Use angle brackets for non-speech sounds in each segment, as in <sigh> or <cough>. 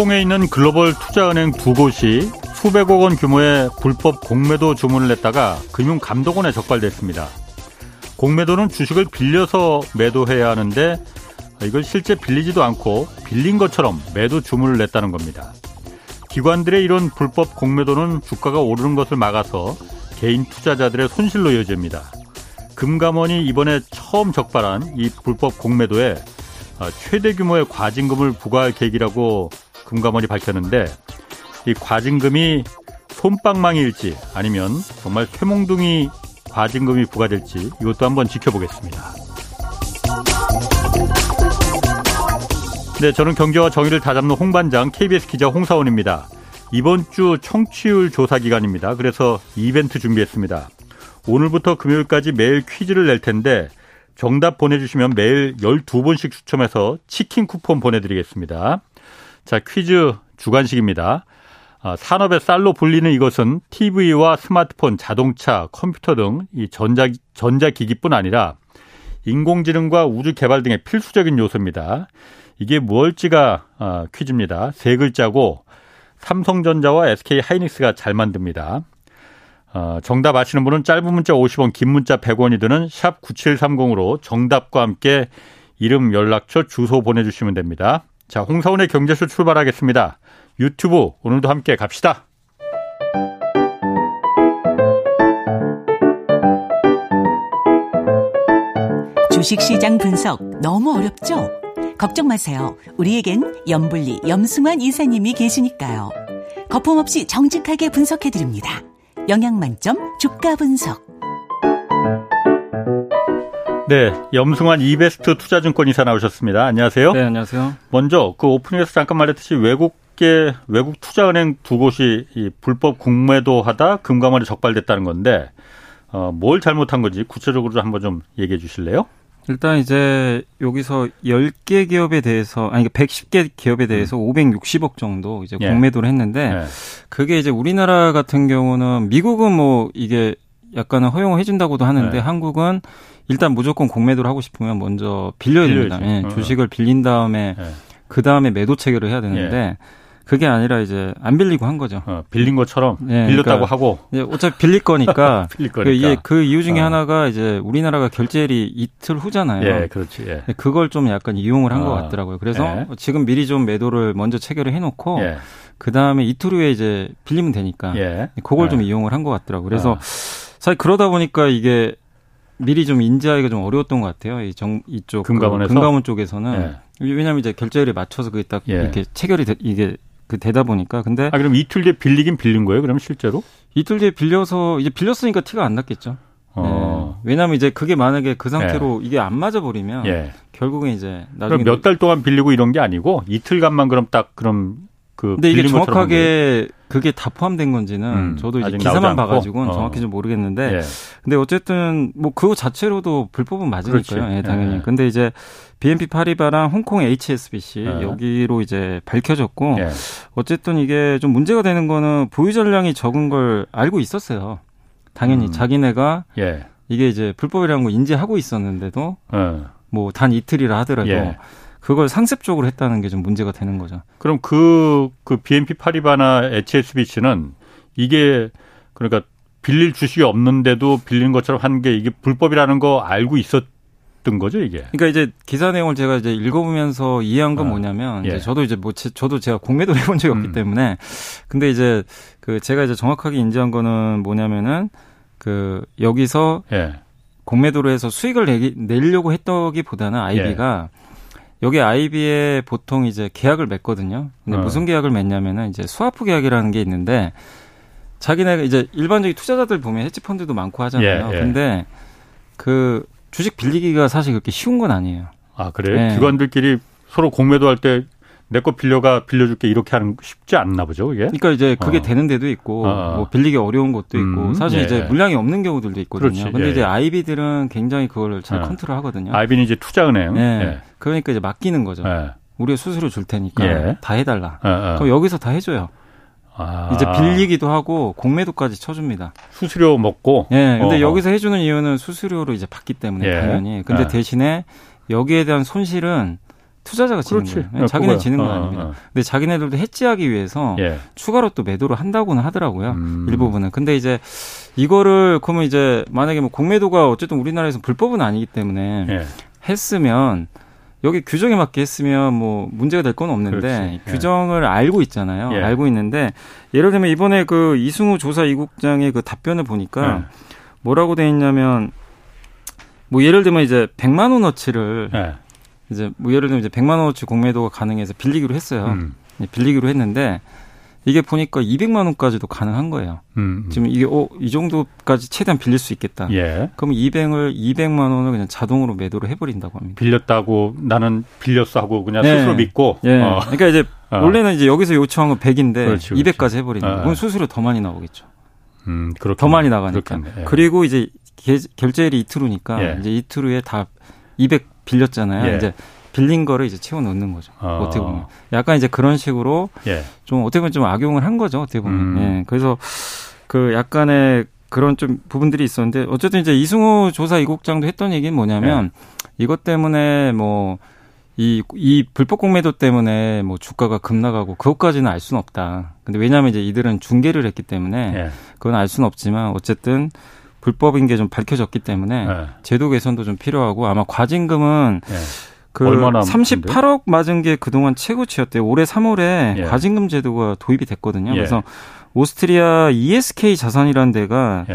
홍콩에 있는 글로벌 투자은행 두 곳이 수백억 원 규모의 불법 공매도 주문을 냈다가 금융감독원에 적발됐습니다. 공매도는 주식을 빌려서 매도해야 하는데 이걸 실제 빌리지도 않고 빌린 것처럼 매도 주문을 냈다는 겁니다. 기관들의 이런 불법 공매도는 주가가 오르는 것을 막아서 개인 투자자들의 손실로 이어집니다. 금감원이 이번에 처음 적발한 이 불법 공매도에 최대 규모의 과징금을 부과할 계획이라고 금감원이 밝혔는데 이 과징금이 솜방망이일지 아니면 정말 쇠몽둥이 과징금이 부과될지 이것도 한번 지켜보겠습니다. 네, 저는 경제와 정의를 다잡는 홍반장 KBS 기자 홍사원입니다. 이번 주 청취율 조사 기간입니다. 그래서 이벤트 준비했습니다. 오늘부터 금요일까지 매일 퀴즈를 낼 텐데 정답 보내주시면 매일 12번씩 추첨해서 치킨 쿠폰 보내드리겠습니다. 자, 퀴즈 주관식입니다. 아, 산업의 쌀로 불리는 이것은 TV와 스마트폰, 자동차, 컴퓨터 등 이 전자, 전자기기뿐 아니라 인공지능과 우주 개발 등의 필수적인 요소입니다. 이게 무엇일지가 아, 퀴즈입니다. 세 글자고 삼성전자와 SK 하이닉스가 잘 만듭니다. 어, 정답 아시는 분은 짧은 문자 50원, 긴 문자 100원이 드는 샵 9730으로 정답과 함께 이름, 연락처, 주소 보내주시면 됩니다. 자, 홍사원의 경제쇼 출발하겠습니다. 유튜브 오늘도 함께 갑시다. 주식시장 분석 너무 어렵죠? 걱정 마세요. 우리에겐 염불리 염승환 이사님이 계시니까요. 거품 없이 정직하게 분석해드립니다. 영양만점 주가 분석. 네, 염승환 이베스트 투자증권 이사 나오셨습니다. 안녕하세요. 네, 안녕하세요. 먼저 그 오프닝에서 잠깐 말했듯이 외국계 외국 투자은행 두 곳이 이 불법 공매도 하다 금감원에 적발됐다는 건데 어, 뭘 잘못한 건지 구체적으로 한번 좀 얘기해 주실래요? 일단 이제 여기서 10개 기업에 대해서 아니 110개 기업에 대해서 음. 560억 정도 이제 예. 공매도를 했는데 예. 그게 이제 우리나라 같은 경우는 미국은 뭐 이게 약간은 허용을 해준다고도 하는데 예. 한국은 일단 무조건 공매도를 하고 싶으면 먼저 빌려야 됩니다. 예, 어. 주식을 빌린 다음에 예. 그 다음에 매도 체결을 해야 되는데 예. 그게 아니라 이제 안 빌리고 한 거죠. 어, 빌린 것처럼 네, 빌렸다고 그러니까 하고. 예, 어차피 빌릴 거니까. <laughs> 빌릴 거니까. 그, 이게 그 이유 중에 어. 하나가 이제 우리나라가 결제일이 이틀 후잖아요. 예, 그렇지. 예. 그걸 좀 약간 이용을 한것 어. 같더라고요. 그래서 예. 지금 미리 좀 매도를 먼저 체결을 해놓고 예. 그 다음에 이틀 후에 이제 빌리면 되니까. 예. 그걸 좀 예. 이용을 한 것 같더라고요. 그래서 어. 사실 그러다 보니까 이게 미리 좀 인지하기가 좀 어려웠던 것 같아요. 이 정, 이쪽 그 금감원에서 그 금감원 쪽에서는 왜냐하면 이제 결제일에 맞춰서 그게 딱 이렇게 체결이 되, 이게 그 되다 보니까 근데 아 그럼 이틀 뒤에 빌리긴 빌린 거예요? 그럼 실제로? 이틀 뒤에 빌려서 이제 빌렸으니까 티가 안 났겠죠. 어. 네. 왜냐하면 이제 그게 만약에 그 상태로 예. 이게 안 맞아 버리면 예. 결국은 이제 나중에 몇달 동안 빌리고 이런 게 아니고 이틀간만 그럼 딱 그럼 그 근데 이게 정확하게 그게 다 포함된 건지는 음, 저도 이제 기사만 봐가지고는 어. 정확히 좀 모르겠는데 예. 근데 어쨌든 뭐 그거 자체로도 불법은 맞으니까요. 예, 당연히. 예. 근데 이제 BNP 파리바랑 홍콩 HSBC 예. 여기로 이제 밝혀졌고 예. 어쨌든 이게 좀 문제가 되는 거는 보유 전량이 적은 걸 알고 있었어요. 당연히 음. 자기네가 예. 이게 이제 불법이라는 거 인지하고 있었는데도 예. 뭐단 이틀이라 하더라도 그걸 상습적으로 했다는 게 좀 문제가 되는 거죠. 그럼 그, 그 BNP 파리바나 HSBC는 이게 그러니까 빌릴 주식이 없는데도 빌린 것처럼 한 게 이게 불법이라는 거 알고 있었던 거죠, 이게. 그러니까 이제 기사 내용을 제가 이제 읽어보면서 이해한 건 아, 뭐냐면 예. 이제 저도 이제 뭐 제, 저도 제가 공매도를 해본 적이 없기 음. 때문에 근데 이제 그 제가 이제 정확하게 인지한 거는 뭐냐면은 그 여기서 예. 공매도로 해서 수익을 내기, 내려고 했더기보다는 아이비가 예. 여기 아이비에 보통 이제 계약을 맺거든요. 근데 어. 무슨 계약을 맺냐면은 이제 스와프 계약이라는 게 있는데 자기네가 이제 일반적인 투자자들 보면 헤지 펀드도 많고 하잖아요. 예, 예. 근데 그 주식 빌리기가 사실 그렇게 쉬운 건 아니에요. 아, 그래요? 네. 기관들끼리 서로 공매도 할 때 내 거 빌려가 빌려줄게 이렇게 하는 쉽지 않나 보죠, 그게. 그러니까 이제 그게 어. 되는 데도 있고 어. 뭐 빌리기 어려운 것도 있고 음, 사실 예. 이제 물량이 없는 경우들도 있거든요. 그렇지. 근데 예. 이제 아이비들은 굉장히 그걸 잘 어. 컨트롤하거든요. 아이비는 이제 투자은행. 네. 예. 그러니까 이제 맡기는 거죠. 예. 우리가 수수료 줄 테니까 예. 다 해달라. 어, 그럼 여기서 다 해줘요. 아. 이제 빌리기도 하고 공매도까지 쳐줍니다. 수수료 먹고. 예. 근데 어허. 여기서 해주는 이유는 수수료로 이제 받기 때문에 당연히. 근데 대신에 여기에 대한 손실은 투자자가 지는 그렇지. 거예요. 자기네 지는 건 어, 아닙니다. 어. 근데 자기네들도 해지하기 위해서 예. 추가로 또 매도를 한다고는 하더라고요. 음. 일부분은. 근데 이제 이거를 그러면 이제 만약에 뭐 공매도가 어쨌든 우리나라에서 불법은 아니기 때문에 예. 했으면 여기 규정에 맞게 했으면 뭐 문제가 될 건 없는데 그렇지. 예. 규정을 예. 알고 있잖아요. 예. 알고 있는데 예를 들면 이번에 그 이승우 조사 이국장의 그 답변을 보니까 예. 뭐라고 돼 있냐면 뭐 예를 들면 이제 100만 원어치를 예. 이제 뭐 예를 들면 이제 100만 원어치 공매도가 가능해서 빌리기로 했어요. 음. 빌리기로 했는데 이게 보니까 200만 원까지도 가능한 거예요. 음, 음. 지금 이게 어, 이 정도까지 최대한 빌릴 수 있겠다. 예. 그럼 200을 200만 원을 그냥 자동으로 매도를 해버린다고 합니다. 빌렸다고 나는 빌렸어 하고 그냥 네. 스스로 믿고. 예. 어. 그러니까 이제 어. 원래는 이제 여기서 요청한 건 100인데 그렇지, 그렇지. 200까지 해버리는 거. 어. 그럼 수수료 더 많이 나오겠죠. 음, 더 많이 나가니까. 예. 그리고 이제 결제일이 이틀 후니까 예. 이제 이틀 후에 다 200 빌렸잖아요. 예. 이제 빌린 거를 이제 채워 넣는 거죠. 어. 떻게 보면. 약간 이제 그런 식으로 예. 좀 어떻게 보면 좀 악용을 한 거죠. 어떻게 보면. 음. 예. 그래서 그 약간의 그런 좀 부분들이 있었는데 어쨌든 이제 이승우 조사 이국장도 했던 얘기는 뭐냐면 예. 이것 때문에 뭐 이, 이 불법 공매도 때문에 뭐 주가가 급나가고 그것까지는 알 수는 없다. 근데 왜냐하면 이제 이들은 중계를 했기 때문에 예. 그건 알 수는 없지만 어쨌든 불법인 게 좀 밝혀졌기 때문에 예. 제도 개선도 좀 필요하고 아마 과징금은 예. 그 얼마나 38억 맞은 게 그동안 최고치였대요. 올해 3월에 예. 과징금 제도가 도입이 됐거든요. 예. 그래서 오스트리아 ESK 자산이라는 데가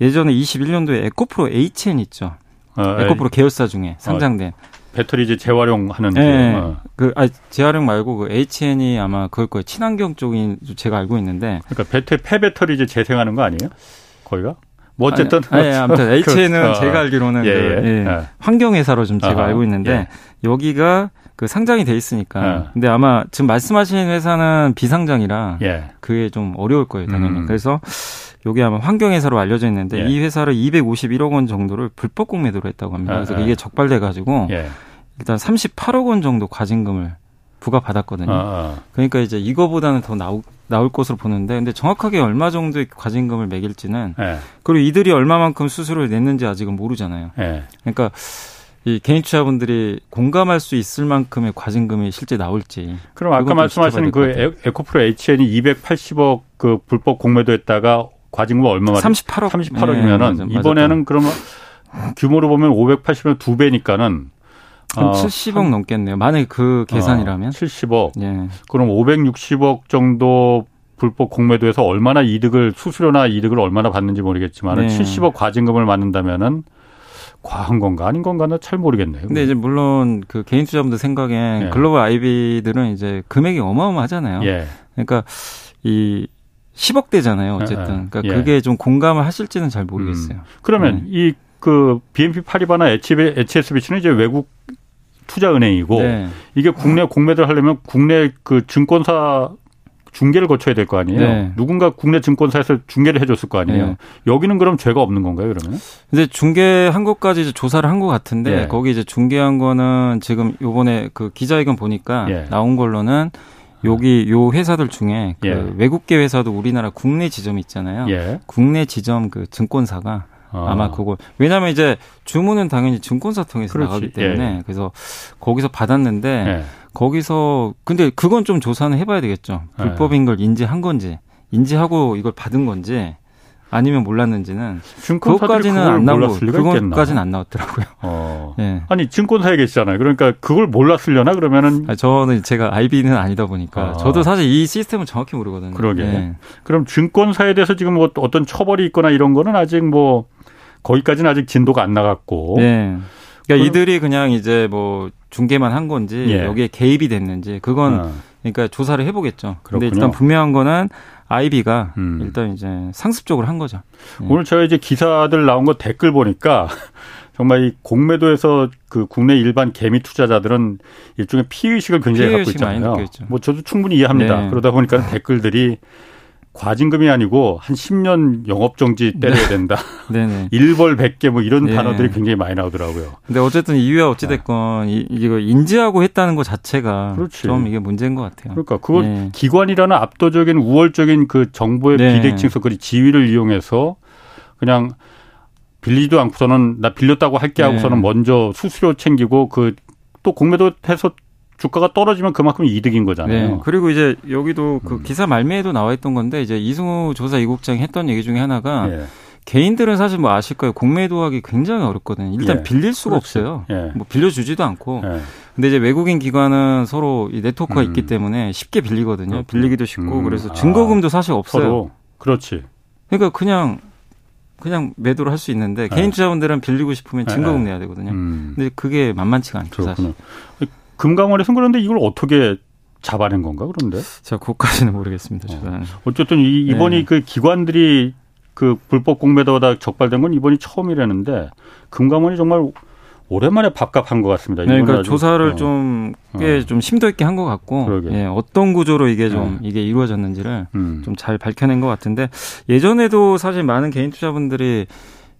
예. 전에 21년도에 에코프로 HN 있죠. 어, 에코프로 계열사 중에 상장된 어, 배터리 이제 재활용하는 네. 어. 그 아, 재활용 말고 그 HN이 아마 그걸 거예요. 친환경 쪽인 제가 알고 있는데. 그러니까 배터리 폐배터리 이제 재생하는 거 아니에요? 거기가? 뭐 어쨌든 아니, 아니 아무튼 H는 그, 제가 알기로는 예, 그, 예. 예. 예. 환경 회사로 좀 제가 아하, 알고 있는데 예. 여기가 그 상장이 돼 있으니까. 예. 근데 아마 지금 말씀하시는 회사는 비상장이라 그게 좀 어려울 거예요, 당연히. 음. 그래서 요게 아마 환경회사로 알려져 있는데 이 회사를 251억 원 정도를 불법 공매도로 했다고 합니다. 그래서 이게 적발돼 가지고 일단 38억 원 정도 과징금을 부과받았거든요. 아, 아. 그러니까 이제 이거보다는 더 나올, 나올 것으로 보는데, 근데 정확하게 얼마 정도의 과징금을 매길지는, 네. 그리고 이들이 얼마만큼 수수료를 냈는지 아직은 모르잖아요. 네. 그러니까 이 개인 투자분들이 공감할 수 있을 만큼의 과징금이 실제 나올지. 그럼 아까 말씀하신 그 에코프로 HN이 280억 그 불법 공매도 했다가 과징금 얼마 만 38억 38억이면은 네, 맞아, 이번에는. 그러면 규모로 보면 580은 두 배니까는 한 어, 70억 넘겠네요. 만약에 그 계산이라면. 어, 70억. 예. 그럼 560억 정도 불법 공매도에서 얼마나 이득을 수수료나 이득을 얼마나 받는지 모르겠지만 네. 70억 과징금을 맞는다면은 과한 건가 아닌 건가는 잘 모르겠네요. 근데 이제 물론 그 개인 투자분들 생각엔 예. 글로벌 아이비들은 이제 금액이 어마어마하잖아요. 예. 그러니까 이 10억대잖아요. 어쨌든. 예, 예. 그러니까 예. 그게 좀 공감을 하실지는 잘 모르겠어요. 음. 그러면 네. 이그 BNP 파리바나 HSBC는 이제 외국 투자은행이고 네. 이게 국내 공매도를 하려면 국내 그 증권사 중개를 거쳐야 될 거 아니에요. 네. 누군가 국내 증권사에서 중개를 해줬을 거 아니에요. 네. 여기는 그럼 죄가 없는 건가요, 그러면? 이제 중개한 것까지 이제 조사를 한 것 같은데 예. 거기 이제 중개한 거는 지금 요번에 그 기자회견 보니까 예. 나온 걸로는 여기 요 회사들 중에 그 예. 외국계 회사도 우리나라 국내 지점 있잖아요. 예. 국내 지점 그 증권사가 아. 아마 그거 왜냐하면 이제 주문은 당연히 증권사 통해서 그렇지. 나가기 때문에 예. 그래서 거기서 받았는데 예. 거기서 근데 그건 좀 조사는 해봐야 되겠죠. 예. 불법인 걸 인지한 건지 인지하고 이걸 받은 건지 아니면 몰랐는지는 그것까지는 안 나오고 그것까지는 안 나왔더라고요. 어. <laughs> 예. 아니 증권사에 계시잖아요. 그러니까 그걸 몰랐으려나 그러면은 아니, 저는 제가 IB는 아니다 보니까 아. 저도 사실 이 시스템은 정확히 모르거든요. 그러게. 예. 그럼 증권사에 대해서 지금 뭐 어떤 처벌이 있거나 이런 거는 아직 뭐 거기까지는 아직 진도가 안 나갔고. 네. 그러니까 이들이 그냥 이제 뭐 중계만 한 건지 예. 여기에 개입이 됐는지 그건 어. 그러니까 조사를 해보겠죠. 근데 일단 분명한 거는 아이비가 음. 일단 이제 상습적으로 한 거죠. 네. 오늘 제가 이제 기사들 나온 거 댓글 보니까 <laughs> 정말 이 공매도에서 그 국내 일반 개미 투자자들은 일종의 피의식을 굉장히 피의식 갖고 있잖아요. 뭐 저도 충분히 이해합니다. 네. 그러다 보니까 댓글들이 과징금이 아니고 한 10년 영업 정지 때려야 네. 된다. <laughs> 네네. <laughs> 일벌 100개 뭐 이런 네. 단어들이 굉장히 많이 나오더라고요. 근데 어쨌든 이유야 어찌 됐건 네. 이거 인지하고 했다는 것 자체가 그렇지. 좀 이게 문제인 것 같아요. 그러니까 그걸 네. 기관이라는 압도적인 우월적인 그 정보의 네. 비대칭 서그리 지위를 이용해서 그냥 빌리지도 않고서는 나 빌렸다고 할게 네. 하고서는 먼저 수수료 챙기고 그 또 공매도 해서 주가가 떨어지면 그만큼 이득인 거잖아요. 네. 그리고 이제 여기도 그 음. 기사 말미에도 나와 있던 건데 이제 이승우 조사 이국장이 했던 얘기 중에 하나가 예. 개인들은 사실 뭐 아실 거예요. 공매 도하기 굉장히 어렵거든요. 일단 예. 빌릴 수가 그렇지. 없어요. 예. 뭐 빌려주지도 않고. 예. 근데 이제 외국인 기관은 서로 이 네트워크가 음. 있기 때문에 쉽게 빌리거든요. 그렇구나. 빌리기도 쉽고 음. 그래서 증거금도 사실 없어요. 서로. 그렇지. 그러니까 그냥 그냥 매도를 할 수 있는데 네. 개인 투자분들은 빌리고 싶으면 네, 증거금 네. 내야 되거든요. 음. 근데 그게 만만치가 않죠, 그렇구나. 사실. 금강원에서 그런데 이걸 어떻게 잡아낸 건가 그런데? 제가 그것까지는 모르겠습니다. 어. 어쨌든 이, 이번이 네. 그 기관들이 그 불법 공매도가 적발된 건 이번이 처음이라는데 금감원이 정말 오랜만에 밥값한 것 같습니다. 네, 그러니까 조사를 어. 좀 꽤좀 어. 심도 있게 한 것 같고 예, 어떤 구조로 이게 좀 네. 이게 이루어졌는지를 음. 좀잘 밝혀낸 것 같은데 예전에도 사실 많은 개인 투자분들이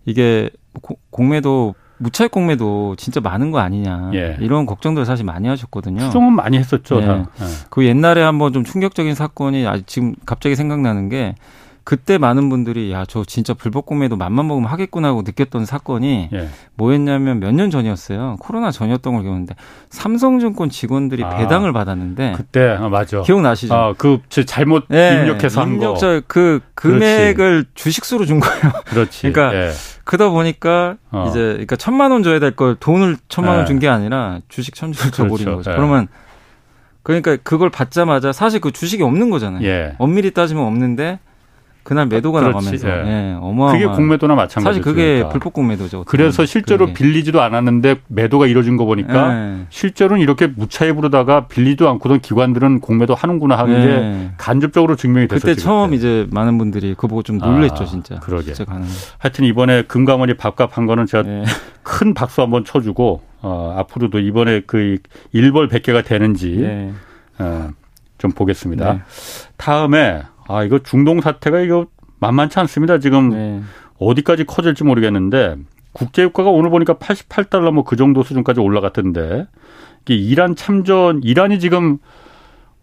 이게 고, 공매도 무차익 공매도 진짜 많은 거 아니냐 예. 이런 걱정들 사실 많이 하셨거든요. 추정은 많이 했었죠. 예. 예. 그 옛날에 한번 좀 충격적인 사건이 아직 지금 갑자기 생각나는 게 그때 많은 분들이 야 저 진짜 불법 공매도 맘만 먹으면 하겠구나 하고 느꼈던 사건이 예. 뭐였냐면 몇 년 전이었어요. 코로나 전이었던 걸 기억하는데 삼성증권 직원들이 아, 배당을 받았는데 그때 아, 맞아 기억나시죠? 아, 그 잘못 네, 입력해서 한 거. 그 금액을 그렇지. 주식수로 준 거예요. <laughs> 그렇지. 그러니까 예. 그러다 보니까 어. 이제 그러니까 천만 원 줘야 될 걸 돈을 천만 원 준게 예. 아니라 주식 천주를 줘버린 그렇죠. 거죠. 예. 그러면 그러니까 그걸 받자마자 사실 그 주식이 없는 거잖아요. 예. 엄밀히 따지면 없는데 그날 매도가 그렇지. 나가면서 예. 예, 어마어마한 그게 공매도나 마찬가지죠. 사실 그게 그러니까. 불법 공매도죠. 그래서 실제로 그게. 빌리지도 않았는데 매도가 이루어진 거 보니까 예. 실제로는 이렇게 무차에 부르다가 빌리도 않고던 기관들은 공매도 하는구나 하는 게 예. 간접적으로 증명이 됐었죠. 그때 처음 그때. 이제 많은 분들이 그거 보고 좀 놀랬죠, 아, 진짜. 그러게. 진짜 하여튼 이번에 금감원이 밥값 한 거는 제가 예. 큰 박수 한번 쳐주고 어, 앞으로도 이번에 그 일벌 100개가 되는지 예. 어, 좀 보겠습니다. 네. 다음에 아, 이거 중동 사태가 이거 만만치 않습니다. 지금 네. 어디까지 커질지 모르겠는데 국제유가가 오늘 보니까 88달러 뭐 그 정도 수준까지 올라갔던데 이게 이란 참전 이란이 지금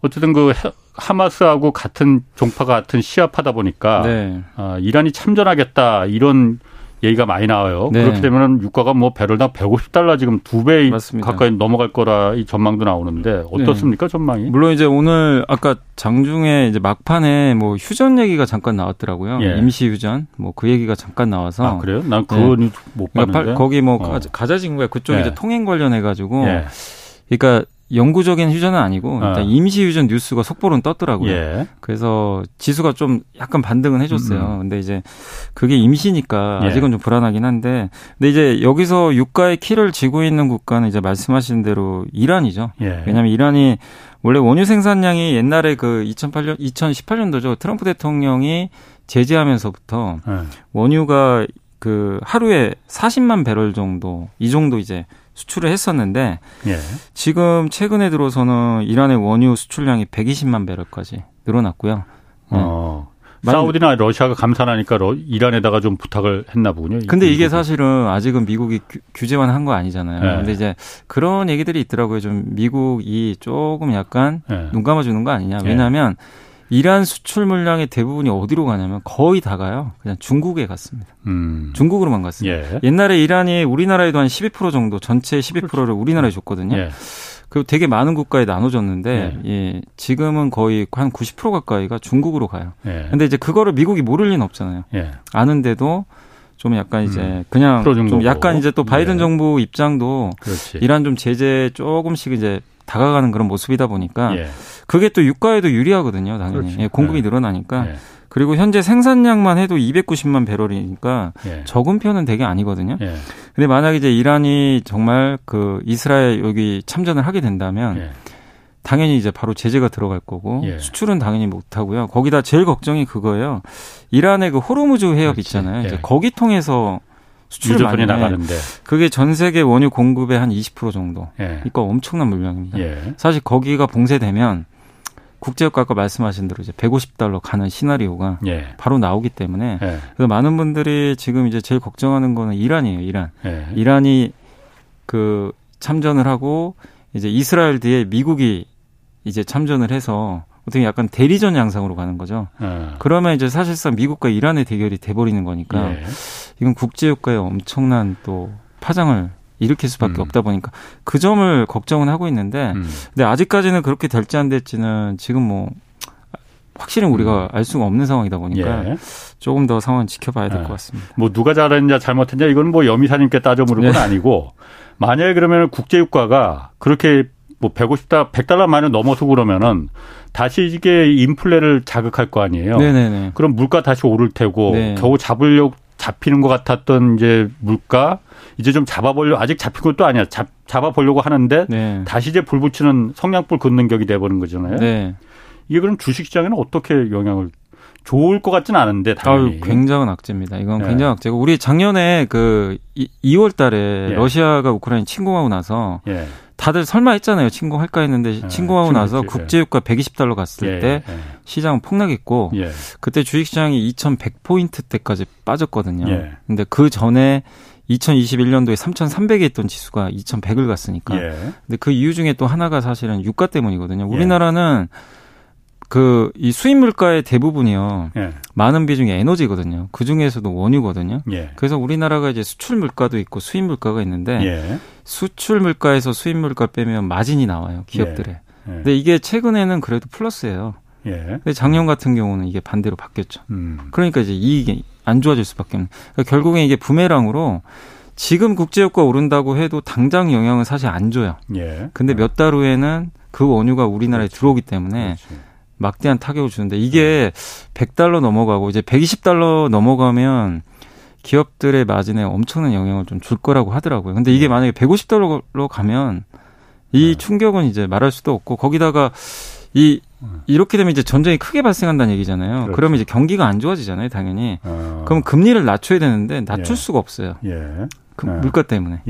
어쨌든 그 하마스하고 같은 종파 같은 시합하다 보니까 네. 아, 이란이 참전하겠다 이런 얘기가 많이 나와요. 네. 그렇게 되면 유가가 뭐 배럴당 150달러 지금 두 배 가까이 넘어갈 거라 이 전망도 나오는데 어떻습니까 네. 전망이? 물론 이제 오늘 아까 장중에 이제 막판에 뭐 휴전 얘기가 잠깐 나왔더라고요. 예. 임시 휴전 뭐 그 얘기가 잠깐 나와서 아 그래요? 난 그건 네. 못 봤는데. 그러니까 거기 뭐 어. 가자 지구가 그쪽 예. 이제 통행 관련해 가지고 예. 그러니까 영구적인 휴전은 아니고 일단 어. 임시 휴전 뉴스가 속보로는 떴더라고요. 예. 그래서 지수가 좀 약간 반등은 해줬어요. 음. 근데 이제 그게 임시니까 예. 아직은 좀 불안하긴 한데, 근데 이제 여기서 유가의 키를 쥐고 있는 국가는 이제 말씀하신 대로 이란이죠. 예. 왜냐하면 이란이 원래 원유 생산량이 옛날에 그 2008년 2018년도죠. 트럼프 대통령이 제재하면서부터 예. 원유가 그 하루에 40만 배럴 정도 이 정도 이제 수출을 했었는데 예. 지금 최근에 들어서는 이란의 원유 수출량이 120만 배럴까지 늘어났고요. 어. 네. 사우디나 러시아가 감산하니까 러, 이란에다가 좀 부탁을 했나 보군요. 근데 이게 사실은 아직은 미국이 규, 제만 한 거 아니잖아요. 네. 근데 이제 그런 얘기들이 있더라고요. 좀 미국이 조금 약간 네. 눈 감아주는 거 아니냐. 왜냐하면 네. 이란 수출 물량의 대부분이 어디로 가냐면 거의 다 가요. 그냥 중국에 갔습니다. 음. 중국으로만 갔습니다. 예. 옛날에 이란이 우리나라에도 한 12% 정도 전체 12%를 우리나라에 줬거든요. 예. 그 되게 많은 국가에 나눠줬는데 예. 예. 지금은 거의 한 90% 가까이가 중국으로 가요. 예. 근데 이제 그거를 미국이 모를 리는 없잖아요. 예. 아는데도 좀 약간 이제 음. 그냥 좀 약간 이제 또 바이든 예. 정부 입장도 그렇지. 이란 좀 제재 조금씩 이제 다가가는 그런 모습이다 보니까 예. 그게 또 유가에도 유리하거든요, 당연히. 그렇죠. 예, 공급이 네. 늘어나니까. 예. 그리고 현재 생산량만 해도 290만 배럴이니까 예. 적은 편은 되게 아니거든요. 예. 근데 만약 이제 이란이 정말 그 이스라엘 여기 참전을 하게 된다면 예. 당연히 이제 바로 제재가 들어갈 거고 예. 수출은 당연히 못 하고요. 거기다 제일 걱정이 그거예요. 이란의 그 호르무즈 해협. 있잖아요. 이제 예. 거기 통해서 수출을 많이 나가는데 그게 전 세계 원유 공급의 한 20% 정도. 예. 이거 엄청난 물량입니다. 예. 사실 거기가 봉쇄되면 국제유가 아까 말씀하신 대로 이제 150달러 가는 시나리오가 예. 바로 나오기 때문에 예. 그래서 많은 분들이 지금 이제 제일 걱정하는 거는 이란이에요. 이란. 예. 이란이 그 참전을 하고 이제 이스라엘 뒤에 미국이 이제 참전을 해서 어떻게 약간 대리전 양상으로 가는 거죠. 예. 그러면 이제 사실상 미국과 이란의 대결이 돼버리는 거니까 예. 이건 국제유가에 엄청난 또 파장을 일으킬 수밖에 음. 없다 보니까 그 점을 걱정은 하고 있는데 음. 근데 아직까지는 그렇게 될지 안 될지는 지금 뭐 확실히 우리가 음. 알 수가 없는 상황이다 보니까 예. 조금 더 상황 지켜봐야 될것 예. 같습니다. 뭐 누가 잘했냐 잘못했냐 이건 뭐 여미사님께 따져 물을 건 예. 아니고 만약에 그러면 국제유가가 그렇게 뭐 150다 100달러 만에 넘어서 그러면은 다시 이게 인플레를 자극할 거 아니에요. 네네네. 그럼 물가 다시 오를 테고 네. 겨우 잡으려고 잡히는 것 같았던 이제 물가 이제 좀 잡아보려 아직 잡힌 것도 아니야. 잡, 잡아보려고 하는데 네. 다시 이제 불 붙이는 성냥불 긋는 격이 돼버린 거잖아요. 네. 이게 그럼 주식시장에는 어떻게 영향을 좋을 것 같지는 않은데 당연히. 아유, 굉장한 악재입니다. 이건 네. 굉장한 악재고 우리 작년에 그 2 월 달에 예. 러시아가 우크라이나 침공하고 나서 예. 다들 설마 했잖아요. 침공할까 했는데 예. 침공하고 나서 국제유가 120달러 갔을 예. 때 예. 시장은 폭락했고 예. 그때 주식시장이 2100포인트대까지 빠졌거든요. 근데 그 전에 2021년도에 3,300에 있던 지수가 2,100을 갔으니까. 근데 그 이유 중에 또 하나가 사실은 유가 때문이거든요. 우리나라는 그 이 수입 물가의 대부분이요. 예. 많은 비중이 에너지거든요. 그 중에서도 원유거든요. 예. 그래서 우리나라가 이제 수출 물가도 있고 수입 물가가 있는데 예. 수출 물가에서 수입 물가 빼면 마진이 나와요. 기업들에. 예. 예. 근데 이게 최근에는 그래도 플러스예요. 예. 근데 작년 같은 경우는 이게 반대로 바뀌었죠. 음. 그러니까 이제 이익이 안 좋아질 수밖에 없는. 그러니까 결국엔 이게 부메랑으로 지금 국제유가 오른다고 해도 당장 영향은 사실 안 줘요. 예. 근데 몇 달 후에는 그 원유가 우리나라에 그렇지. 들어오기 때문에 그렇지. 막대한 타격을 주는데 이게 100달러 넘어가고 이제 120달러 넘어가면 기업들의 마진에 엄청난 영향을 좀 줄 거라고 하더라고요. 근데 이게 네. 만약에 150달러로 가면 이 네. 충격은 이제 말할 수도 없고 거기다가 이 이렇게 되면 이제 전쟁이 크게 발생한다는 얘기잖아요. 그렇죠. 그러면 이제 경기가 안 좋아지잖아요, 당연히. 어. 그럼 금리를 낮춰야 되는데 낮출 예. 수가 없어요. 예. 그 예. 물가 때문에.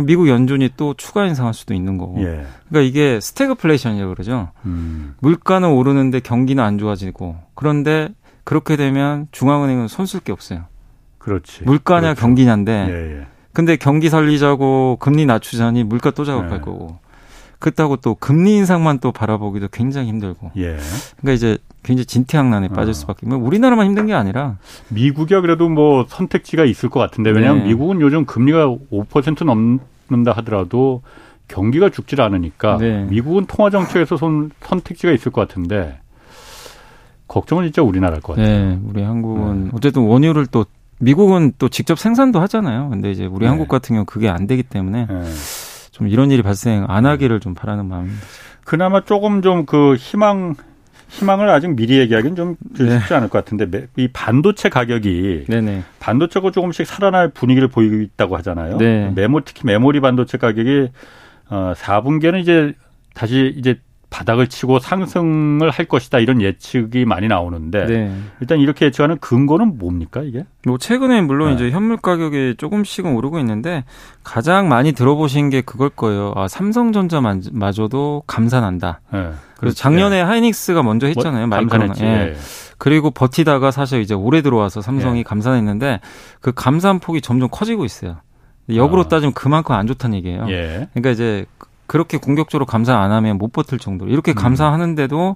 예. 그럼 미국 연준이 또 추가 인상할 수도 있는 거고. 예. 그러니까 이게 스태그플레이션이라고 그러죠. 음. 물가는 오르는데 경기는 안 좋아지고 그런데 그렇게 되면 중앙은행은 손쓸 게 없어요. 그렇지. 물가냐 그렇죠. 경기냐인데. 예, 예. 근데 경기 살리자고 금리 낮추자니 물가 또 자극할 예. 거고. 그렇다고 또 금리 인상만 또 바라보기도 굉장히 힘들고. 예. 그러니까 이제 굉장히 진퇴양난에 어. 빠질 수밖에. 뭐 우리나라만 힘든 게 아니라 미국이 그래도 뭐 선택지가 있을 것 같은데 왜냐하면 네. 미국은 요즘 금리가 5%넘 는다 하더라도 경기가 죽질 않으니까 네. 미국은 통화 정책에서 손, 선택지가 있을 것 같은데 걱정은 진짜 우리나라일 것 같아요. 네, 우리 한국은 네. 어쨌든 원유를 또 미국은 또 직접 생산도 하잖아요. 근데 이제 우리 네. 한국 같은 경우 그게 안 되기 때문에 네. 좀 이런 일이 발생 안 하기를 좀 바라는 마음입니다. 그나마 조금 좀 그 희망 희망을 아직 미리 얘기하기는 좀 네. 쉽지 않을 것 같은데 이 반도체 가격이 네네. 반도체가 조금씩 살아날 분위기를 보이고 있다고 하잖아요. 네. 메모 특히 메모리 반도체 가격이 어 4분기에는 이제 다시 이제 바닥을 치고 상승을 할 것이다 이런 예측이 많이 나오는데 네. 일단 이렇게 예측하는 근거는 뭡니까 이게? 뭐 최근에 물론 네. 이제 현물 가격이 조금씩은 오르고 있는데 가장 많이 들어보신 게 그걸 거예요. 아 삼성전자마저도 감산한다. 네. 그래서 작년에 네. 하이닉스가 먼저 했잖아요. 뭐, 마이크론. 예. 예. 그리고 버티다가 사실 이제 올해 들어와서 삼성이 예. 감산했는데 그 감산 폭이 점점 커지고 있어요. 역으로 아. 따지면 그만큼 안 좋다는 얘기예요. 예. 그러니까 이제 그렇게 공격적으로 감사 안 하면 못 버틸 정도로 이렇게 음. 감사하는데도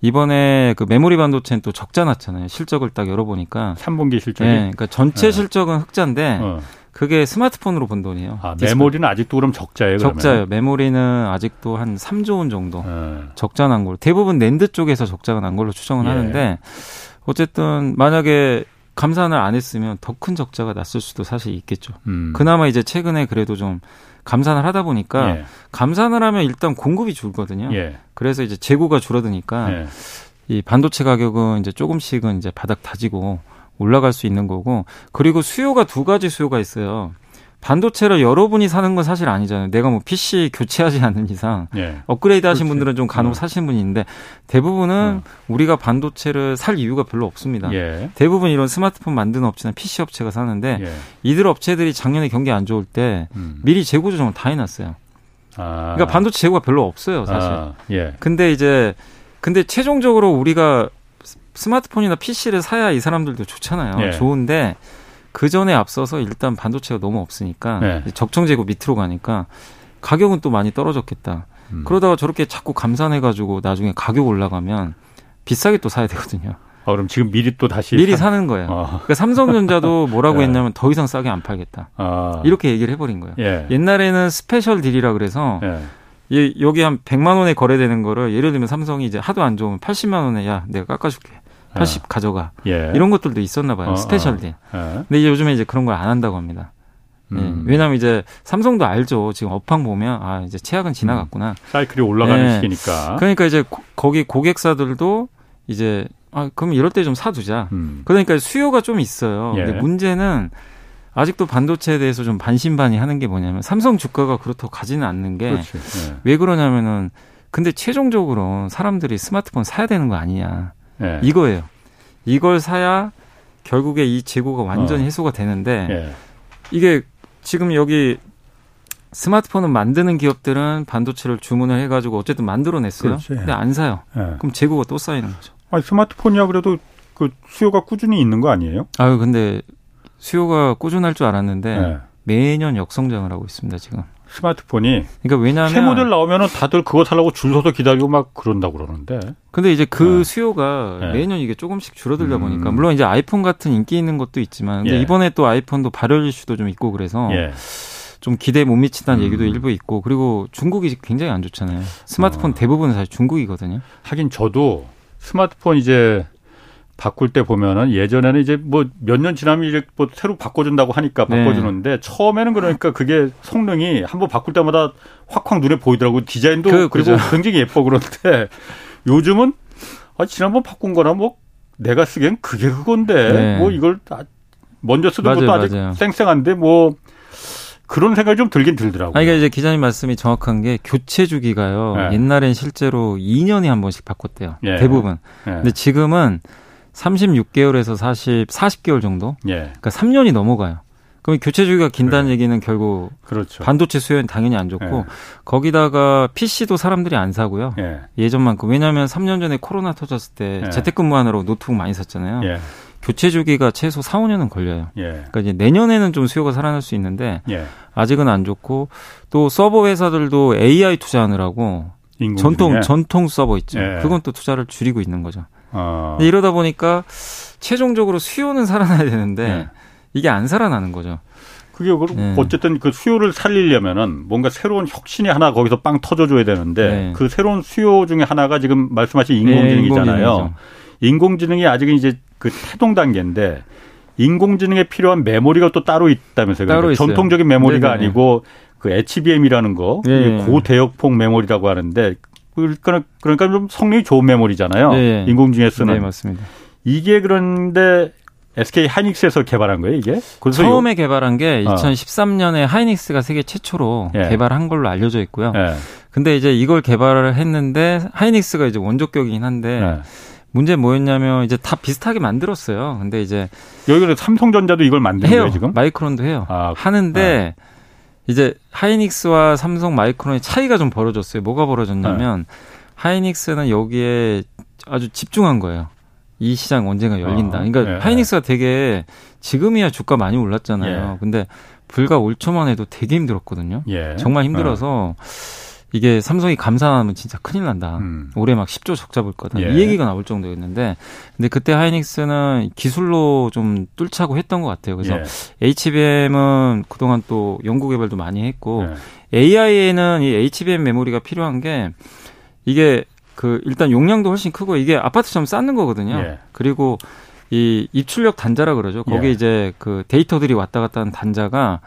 이번에 그 메모리 반도체는 또 적자 났잖아요. 실적을 딱 열어보니까 3분기 실적이. 네, 그러니까 전체 네. 실적은 흑자인데 어. 그게 스마트폰으로 본 돈이에요. 아, 메모리는 아직도 그럼 적자예요? 그러면? 적자예요. 메모리는 아직도 한 3조 원 정도 네. 적자 난 걸로. 대부분 낸드 쪽에서 적자가 난 걸로 추정을 예. 하는데 어쨌든 만약에 감산을 안 했으면 더 큰 적자가 났을 수도 사실 있겠죠. 음. 그나마 이제 최근에 그래도 좀 감산을 하다 보니까 예. 감산을 하면 일단 공급이 줄거든요. 예. 그래서 이제 재고가 줄어드니까 예. 이 반도체 가격은 이제 조금씩은 이제 바닥 다지고 올라갈 수 있는 거고 그리고 수요가 두 가지 수요가 있어요. 반도체를 여러분이 사는 건 사실 아니잖아요. 내가 뭐 PC 교체하지 않는 이상 예. 업그레이드 하신 그렇지. 분들은 좀 간혹 어. 사시는 분이 있는데 대부분은 어. 우리가 반도체를 살 이유가 별로 없습니다. 예. 대부분 이런 스마트폰 만드는 업체나 PC 업체가 사는데 예. 이들 업체들이 작년에 경기 안 좋을 때 음. 미리 재고 조정을 다 해놨어요. 아. 그러니까 반도체 재고가 별로 없어요, 사실. 아. 예. 근데 이제 근데 최종적으로 우리가 스마트폰이나 PC를 사야 이 사람들도 좋잖아요. 예. 좋은데 그 전에 앞서서 일단 반도체가 너무 없으니까 네. 적정 재고 밑으로 가니까 가격은 또 많이 떨어졌겠다. 음. 그러다가 저렇게 자꾸 감산해가지고 나중에 가격 올라가면 비싸게 또 사야 되거든요. 아, 그럼 지금 미리 또 다시 미리 사... 는 거예요. 어. 그러니까 삼성전자도 뭐라고 예. 했냐면 더 이상 싸게 안 팔겠다. 아. 이렇게 얘기를 해버린 거예요. 예. 옛날에는 special deal이라 그래서 예. 여기 한 100만 원에 거래되는 거를 예를 들면 삼성이 이제 하도 안 좋으면 80만 원에 야 내가 깎아줄게. 80 아. 가져가. 예. 이런 것들도 있었나 봐요. 어, special deal. 어. 근데 요즘에 이제 그런 걸 안 한다고 합니다. 예. 음. 예. 왜냐하면 이제 삼성도 알죠. 지금 업황 보면 아 이제 최악은 지나갔구나. 음. 사이클이 올라가는 예. 시기니까. 그러니까 이제 고, 거기 고객사들도 이제 아 그럼 이럴 때 좀 사두자. 음. 그러니까 수요가 좀 있어요. 예. 근데 문제는 아직도 반도체에 대해서 좀 반신반의하는 게 뭐냐면 삼성 주가가 그렇다고 가지는 않는 게왜 예. 그러냐면은 근데 최종적으로 사람들이 스마트폰 사야 되는 거 아니냐 예. 이거예요. 이걸 사야 결국에 이 재고가 완전히 어. 해소가 되는데 예. 이게 지금 여기 스마트폰을 만드는 기업들은 반도체를 주문을 해가지고 어쨌든 만들어냈어요. 그렇지. 근데 안 사요. 예. 그럼 재고가 또 쌓이는 거죠. 아니, 스마트폰이야 그래도 그 수요가 꾸준히 있는 거 아니에요? 아유, 근데 수요가 꾸준할 줄 알았는데 예. 매년 역성장을 하고 있습니다, 지금. 스마트폰이 그러니까 왜냐하면 새 모델 나오면은 다들 그거 살라고 줄 서서 기다리고 막 그런다고 그러는데. 근데 이제 그 네. 수요가 네. 매년 이게 조금씩 줄어들다 음. 보니까 물론 이제 아이폰 같은 인기 있는 것도 있지만 근데 예. 이번에 또 아이폰도 발열 이슈도 좀 있고 그래서 예. 좀 기대에 못 미친다는 음. 얘기도 일부 있고 그리고 중국이 굉장히 안 좋잖아요. 스마트폰 어. 대부분은 사실 중국이거든요. 하긴 저도 스마트폰 이제 바꿀 때 보면은 예전에는 이제 뭐 몇 년 지나면 이제 뭐 새로 바꿔준다고 하니까 네. 바꿔주는데 네. 처음에는 그러니까 그게 성능이 한번 바꿀 때마다 확확 눈에 보이더라고 디자인도 그, 그리고 굉장히 예뻐 그런데 <laughs> 요즘은 아 지난번 바꾼 거나 뭐 내가 쓰기엔 그게 그건데 네. 뭐 이걸 먼저 쓰던 맞아요, 것도 아직 맞아요. 쌩쌩한데 뭐 그런 생각이 좀 들긴 들더라고요. 아, 그러니까 이제 기자님 말씀이 정확한 게 교체 주기가요. 네. 옛날엔 실제로 2년에 한 번씩 바꿨대요. 예. 대부분. 예. 근데 지금은 36개월에서 40, 40개월 정도? 예. 그러니까 3년이 넘어가요. 그럼 교체 주기가 긴다는 그래. 얘기는 결국 그렇죠. 반도체 수요는 당연히 안 좋고 예. 거기다가 PC도 사람들이 안 사고요. 예. 전만큼 왜냐하면 3년 전에 코로나 터졌을 때 예. 재택근무하느라고 노트북 많이 샀잖아요. 예. 교체 주기가 최소 4, 5년은 걸려요. 예. 그러니까 이제 내년에는 좀 수요가 살아날 수 있는데 예. 아직은 안 좋고 또 서버 회사들도 AI 투자하느라고 전통 전통 서버 있죠. 그건 또 투자를 줄이고 있는 거죠. 어. 이러다 보니까 최종적으로 수요는 살아나야 되는데 네. 이게 안 살아나는 거죠. 그게 네. 어쨌든 그 수요를 살리려면은 뭔가 새로운 혁신이 하나 거기서 빵 터져줘야 되는데 네. 그 새로운 수요 중에 하나가 지금 말씀하신 네, 인공지능이잖아요. 인공지능이 아직은 이제 그 태동 단계인데 인공지능에 필요한 메모리가 또 따로 있다면서요. 따로 그러니까 전통적인 메모리가 네네. 아니고 그 HBM이라는 거, 네. 고대역폭 메모리라고 하는데 그러니까, 그러니까 좀 성능이 좋은 메모리잖아요. 네. 인공지능에 쓰는. 네, 맞습니다. 이게 그런데 SK 하이닉스에서 개발한 거예요, 이게? 처음에 개발한 게 2013년에 어. 하이닉스가 세계 최초로 예. 개발한 걸로 알려져 있고요. 예. 근데 이제 이걸 개발을 했는데 하이닉스가 이제 원조격이긴 한데 예. 문제 뭐였냐면 이제 다 비슷하게 만들었어요. 근데 이제 여기는 삼성전자도 이걸 만든 해요. 거예요, 지금? 마이크론도 해요. 아, 하는데 아. 이제 하이닉스와 삼성 마이크론의 차이가 좀 벌어졌어요. 뭐가 벌어졌냐면 네. 하이닉스는 여기에 아주 집중한 거예요. 이 시장 언젠가 열린다. 아, 그러니까 네. 하이닉스가 되게 지금이야 주가 많이 올랐잖아요. 예. 근데 불과 5초만 해도 되게 힘들었거든요. 예. 정말 힘들어서 어. 이게 삼성이 감산하면 진짜 큰일 난다. 음. 올해 막 10조 적 잡을 거다. 예. 이 얘기가 나올 정도였는데, 근데 그때 하이닉스는 기술로 좀 뚫자고 했던 것 같아요. 그래서 예. HBM은 그동안 또 연구 개발도 많이 했고, 예. AI에는 이 HBM 메모리가 필요한 게 이게 그 일단 용량도 훨씬 크고 이게 아파트처럼 쌓는 거거든요. 예. 그리고 이 입출력 단자라 그러죠. 거기 예. 이제 그 데이터들이 왔다 갔다 하는 단자가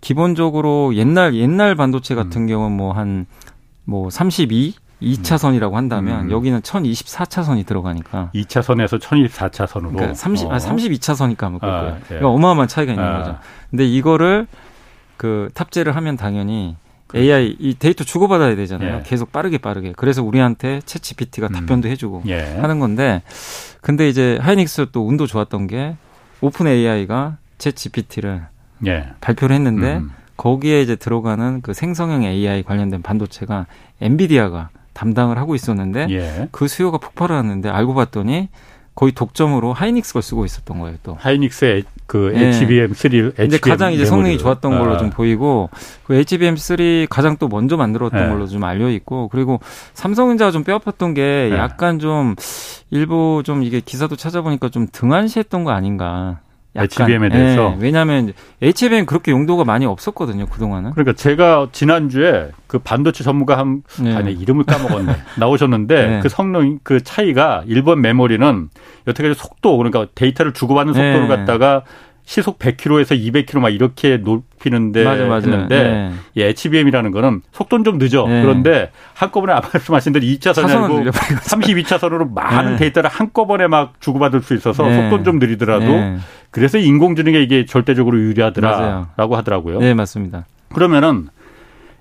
기본적으로 옛날 옛날 반도체 같은 음. 경우는 뭐한뭐 32, 2차선이라고 한다면 음. 여기는 1024차선이 들어가니까 2차선에서 1024차선으로 그러니까 30 어. 아, 32차선이니까 아마 아, 거예요. 예. 그러니까 어마어마한 차이가 있는 아. 거죠. 근데 이거를 그 탑재를 하면 당연히 그렇죠. AI 이 데이터 주고받아야 되잖아요. 예. 계속 빠르게 빠르게. 그래서 우리한테 ChatGPT가 음. 답변도 해주고 예. 하는 건데, 근데 이제 하이닉스 또 운도 좋았던 게 OpenAI가 ChatGPT를 예. 발표를 했는데 음. 거기에 이제 들어가는 그 생성형 AI 관련된 반도체가 엔비디아가 담당을 하고 있었는데 예. 그 수요가 폭발을 하는데 알고 봤더니 거의 독점으로 하이닉스 걸 쓰고 있었던 거예요. 또 하이닉스의 그 네. HBM3 HBM 가장 이제 성능이 좋았던 걸로 아. 좀 보이고 그 HBM3 가장 또 먼저 만들었던 네. 걸로 좀 알려 있고 그리고 삼성전자가 좀 뼈아팠던 게 네. 약간 좀 일부 좀 이게 기사도 찾아보니까 좀 등한시했던 거 아닌가. HBM에 대해서. 네, 왜냐하면 HBM 그렇게 용도가 많이 없었거든요 그 동안은. 그러니까 제가 지난 주에 그 반도체 전문가 한 네. 아니 이름을 까먹었네 <laughs> 나오셨는데 네. 그 성능 그 차이가 일본 메모리는 여태까지 속도 그러니까 데이터를 주고받는 속도를 네. 갖다가 시속 100km에서 200km 막 이렇게 높이는데 맞아, 맞아. 했는데 네. 이 HBM이라는 거는 속도는 좀 늦어. 네. 그런데 한꺼번에 아까 말씀하신 대로 2차선이 아니고 32차선으로 많은 네. 데이터를 한꺼번에 막 주고받을 수 있어서 네. 속도는 좀 느리더라도 네. 그래서 인공지능에 이게 절대적으로 유리하더라라고 하더라고요. 네, 맞습니다. 그러면은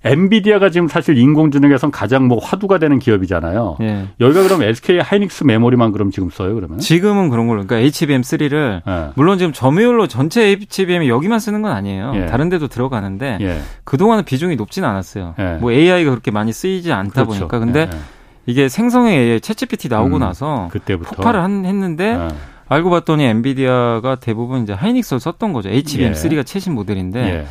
엔비디아가 지금 사실 인공지능에선 가장 뭐 화두가 되는 기업이잖아요. 예. 여기가 그럼 SK 하이닉스 메모리만 그럼 지금 써요, 그러면? 지금은 그런 걸로. 그러니까 HBM3를 예. 물론 지금 점유율로 전체 HBM이 여기만 쓰는 건 아니에요. 예. 다른 데도 들어가는데 예. 그동안은 비중이 높지는 않았어요. 예. 뭐 AI가 그렇게 많이 쓰이지 않다 그렇죠. 보니까. 근데 예, 이게 생성의 AI 챗GPT 나오고 음, 나서 그때부터. 폭발을 한, 했는데 알고 봤더니 엔비디아가 대부분 이제 하이닉스를 썼던 거죠. HBM3가 최신 모델인데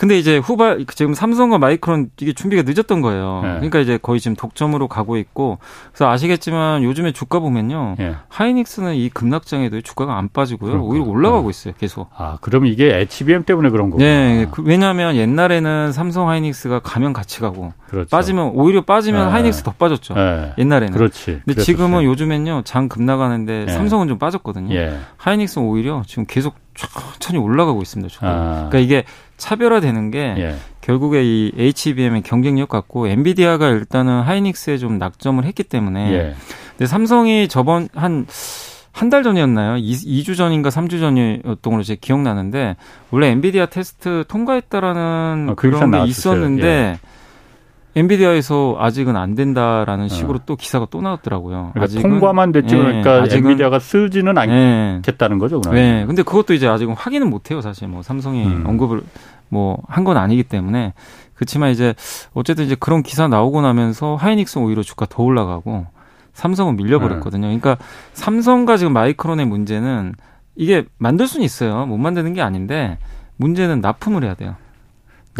근데 이제 후발 지금 삼성과 마이크론 이게 준비가 늦었던 거예요. 네. 그러니까 이제 거의 지금 독점으로 가고 있고 그래서 아시겠지만 요즘에 주가 보면요. 네. 하이닉스는 이 급락장에도 주가가 안 빠지고요. 그렇구나. 오히려 올라가고 네. 있어요. 계속. 아, 그럼 이게 HBM 때문에 그런 거구나. 네. 그, 왜냐하면 옛날에는 삼성 하이닉스가 가면 같이 가고 그렇죠. 빠지면 오히려 빠지면 네. 하이닉스 더 빠졌죠. 네. 옛날에는. 그렇지. 근데. 지금은 요즘엔요. 장 급나가는데 네. 삼성은 좀 빠졌거든요. 예. 하이닉스는 오히려 지금 계속 천천히 올라가고 있습니다. 주가. 아. 그러니까 이게 차별화되는 게 예. 결국에 이 HBM의 경쟁력 같고 엔비디아가 일단은 하이닉스에 좀 낙점을 했기 때문에 예. 근데 삼성이 저번 한 한 달 전이었나요? 2, 주 전인가 3주 전이었던 걸로 제 기억나는데 원래 엔비디아 테스트 통과했다라는 어, 그런 게 있었는데 예. 엔비디아에서 아직은 안 된다라는 어. 식으로 어. 또 기사가 또 나왔더라고요. 그러니까 아직은, 통과만 됐지 예, 그러니까 아직은, 엔비디아가 쓰지는 않겠다는 예. 거죠. 그러면. 네. 근데 그것도 이제 아직은 확인은 못 해요, 사실. 뭐 삼성이 음. 언급을 뭐 한 건 아니기 때문에 그렇지만 이제 어쨌든 이제 그런 기사 나오고 나면서 하이닉스 오히려 주가 더 올라가고 삼성은 밀려버렸거든요. 네. 그러니까 삼성과 지금 마이크론의 문제는 이게 만들 수는 있어요. 못 만드는 게 아닌데 문제는 납품을 해야 돼요.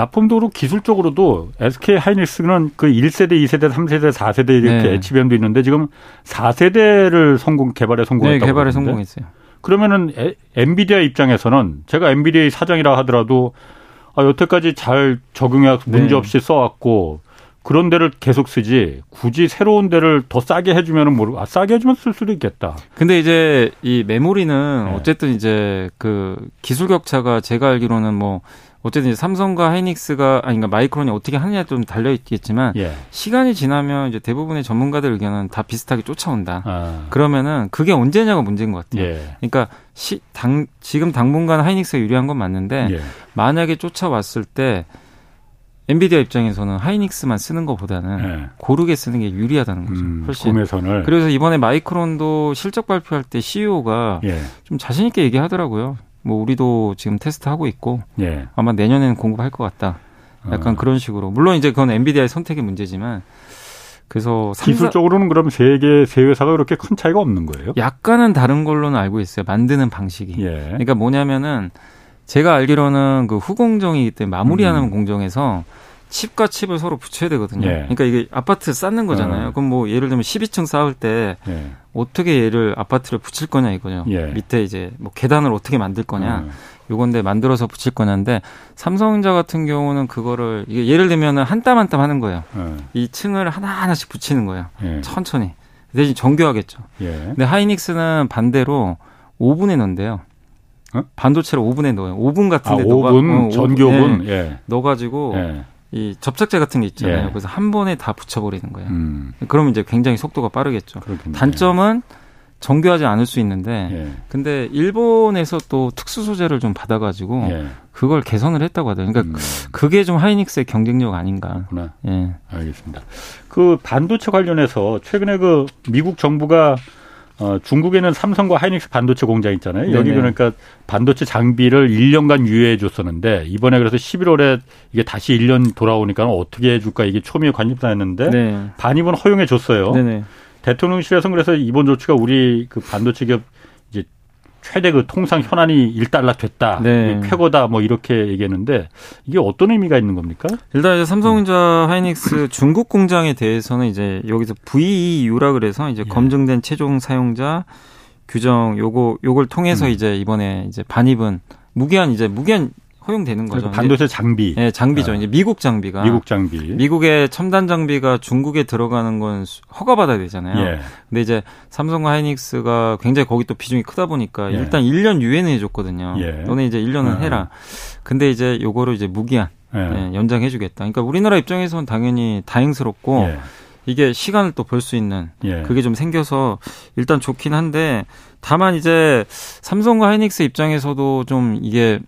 납품도로 기술적으로도 SK 하이닉스는 그 1세대, 2세대, 3세대, 4세대 이렇게 네. HBM도 있는데 지금 4세대를 성공 개발에 성공했다고. 네, 개발에 성공했어요. 그러면은 에, 엔비디아 입장에서는 제가 엔비디아의 사장이라 하더라도 아, 여태까지 잘 적용해 문제 네. 없이 써왔고 그런 데를 계속 쓰지 굳이 새로운 데를 더 싸게 해주면은 모르 아 싸게 해주면 쓸 수도 있겠다. 근데 이제 이 메모리는 네. 어쨌든 이제 그 기술 격차가 제가 알기로는 뭐 어쨌든 삼성과 하이닉스가 아니 그 마이크론이 어떻게 하느냐에 좀 달려 있겠지만 예. 시간이 지나면 이제 대부분의 전문가들 의견은 다 비슷하게 쫓아온다. 아. 그러면은 그게 언제냐가 문제인 것 같아요. 예. 그러니까 시, 당, 지금 당분간 하이닉스가 유리한 건 맞는데 예. 만약에 쫓아왔을 때 엔비디아 입장에서는 하이닉스만 쓰는 것보다는 네. 고르게 쓰는 게 유리하다는 거죠. 음, 훨씬. 구매선을. 그래서 이번에 마이크론도 실적 발표할 때 CEO가 예. 좀 자신 있게 얘기하더라고요. 뭐 우리도 지금 테스트하고 있고 예. 아마 내년에는 공급할 것 같다. 약간 어. 그런 식으로. 물론 이제 그건 엔비디아의 선택의 문제지만 그래서 기술적으로는 그럼 세개 세 회사가 그렇게 큰 차이가 없는 거예요? 약간은 다른 걸로는 알고 있어요. 만드는 방식이. 예. 그러니까 뭐냐면은 제가 알기로는 그 후공정이기 때문에 마무리하는 음. 공정에서 칩과 칩을 서로 붙여야 되거든요. 예. 그러니까 이게 아파트 쌓는 거잖아요. 어. 그럼 뭐 예를 들면 12층 쌓을 때 예. 어떻게 얘를 아파트를 붙일 거냐 이거죠. 예. 밑에 이제 뭐 계단을 어떻게 만들 거냐. 음. 요건데 만들어서 붙일 거냐인데 삼성전자 같은 경우는 그거를 이게 예를 들면은 한 땀 한 땀 하는 거예요. 음. 이 층을 하나 하나씩 붙이는 거예요. 예. 천천히. 대신 정교하겠죠. 예. 근데 하이닉스는 반대로 5분에 넣는데요. 어? 반도체를 5분에 넣어요. 5분 같은 데 아, 넣어 5분 어, 전교분 예. 넣어가지고 예. 이 접착제 같은 게 있잖아요. 예. 그래서 한 번에 다 붙여버리는 거예요. 음. 그러면 이제 굉장히 속도가 빠르겠죠. 그렇겠네. 단점은 정교하지 않을 수 있는데, 예. 근데 일본에서 또 특수 소재를 좀 받아가지고 예. 그걸 개선을 했다고 하더라고요. 그러니까 음. 그게 좀 하이닉스의 경쟁력 아닌가. 그렇구나. 예. 알겠습니다. 그 반도체 관련해서 최근에 그 미국 정부가 어, 중국에는 삼성과 하이닉스 반도체 공장 있잖아요. 네네. 여기 그러니까 반도체 장비를 1년간 유예해 줬었는데 이번에 그래서 11월에 이게 다시 1년 돌아오니까 어떻게 해 줄까 이게 초미의 관심사였는데 네. 반입은 허용해 줬어요. 대통령실에서는 그래서 이번 조치가 우리 그 반도체 기업 최대 그 통상 현안이 1달러 됐다. 네. 쾌거다 뭐 이렇게 얘기했는데 이게 어떤 의미가 있는 겁니까? 일단 이제 삼성전자 하이닉스 중국 공장에 대해서는 이제 여기서 VEU라 그래서 이제 예. 검증된 최종 사용자 규정 요거 요걸 통해서 음. 이제 이번에 이제 반입은 무기한 이제 무기한 허용되는 거죠. 반도체 장비. 네, 장비죠. 아. 이제 미국 장비가 미국 장비. 미국의 첨단 장비가 중국에 들어가는 건 허가 받아야 되잖아요. 예. 근데 이제 삼성과 하이닉스가 굉장히 거기 또 비중이 크다 보니까 예. 일단 1년 유예는 해줬거든요. 예. 너네 이제 1년은 아. 해라. 근데 이제 요거를 이제 무기한 예. 예, 연장해주겠다. 그러니까 우리나라 입장에서는 당연히 다행스럽고 예. 이게 시간을 또 벌 수 있는 그게 좀 생겨서 일단 좋긴 한데 다만 이제 삼성과 하이닉스 입장에서도 좀 이게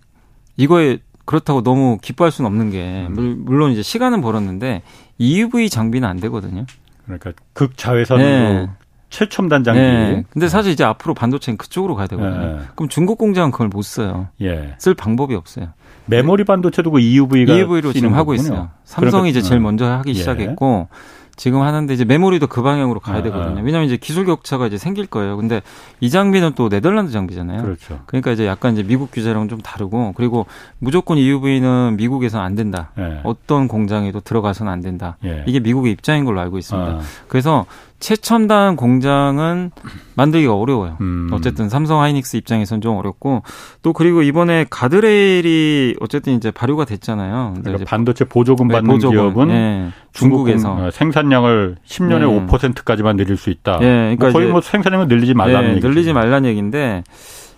이거에 그렇다고 너무 기뻐할 수는 없는 게 음. 물론 이제 시간은 벌었는데 EUV 장비는 안 되거든요. 그러니까 극자외선으로 네. 최첨단 장비. 네. 근데 사실 이제 앞으로 반도체는 그쪽으로 가야 되거든요. 네. 그럼 중국 공장은 그걸 못 써요. 예. 쓸 방법이 없어요. 메모리 반도체도 그 EUV가 EUV로 지금 하고 있어요. 삼성이 그러니까, 이제 제일 먼저 하기 예. 시작했고 지금 하는데 이제 메모리도 그 방향으로 가야 아, 되거든요. 아. 왜냐하면 이제 기술 격차가 이제 생길 거예요. 근데 이 장비는 또 네덜란드 장비잖아요. 그렇죠. 그러니까 이제 약간 이제 미국 규제랑 좀 다르고 그리고 무조건 EUV는 미국에서는 안 된다. 예. 어떤 공장에도 들어가서는 안 된다. 예. 이게 미국의 입장인 걸로 알고 있습니다. 아. 그래서 최첨단 공장은 만들기가 어려워요. 음. 어쨌든 삼성 하이닉스 입장에선 좀 어렵고 또 그리고 이번에 가드레일이 어쨌든 이제 발효가 됐잖아요. 그러니까 반도체 보조금 네, 받는 보조금. 기업은 네. 중국에서 어, 생산량을 10년에 네. 5%까지만 늘릴 수 있다. 네. 그러니까 뭐 거의 뭐 생산량을 늘리지 말라는 네, 얘기죠. 늘리지 말라는 얘기인데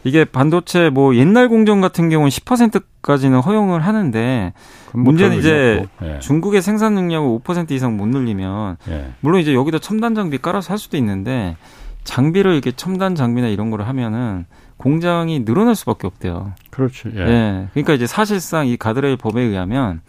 이게 반도체 뭐 옛날 공정 같은 경우는 10%까지는 허용을 하는데 문제는 이제 예. 중국의 생산 능력을 5% 이상 못 늘리면 예. 물론 이제 여기다 첨단 장비 깔아서 할 수도 있는데 장비를 이렇게 첨단 장비나 이런 거를 하면은 공장이 늘어날 수밖에 없대요. 그렇죠. 예. 예. 그러니까 이제 사실상 이 가드레일 법에 의하면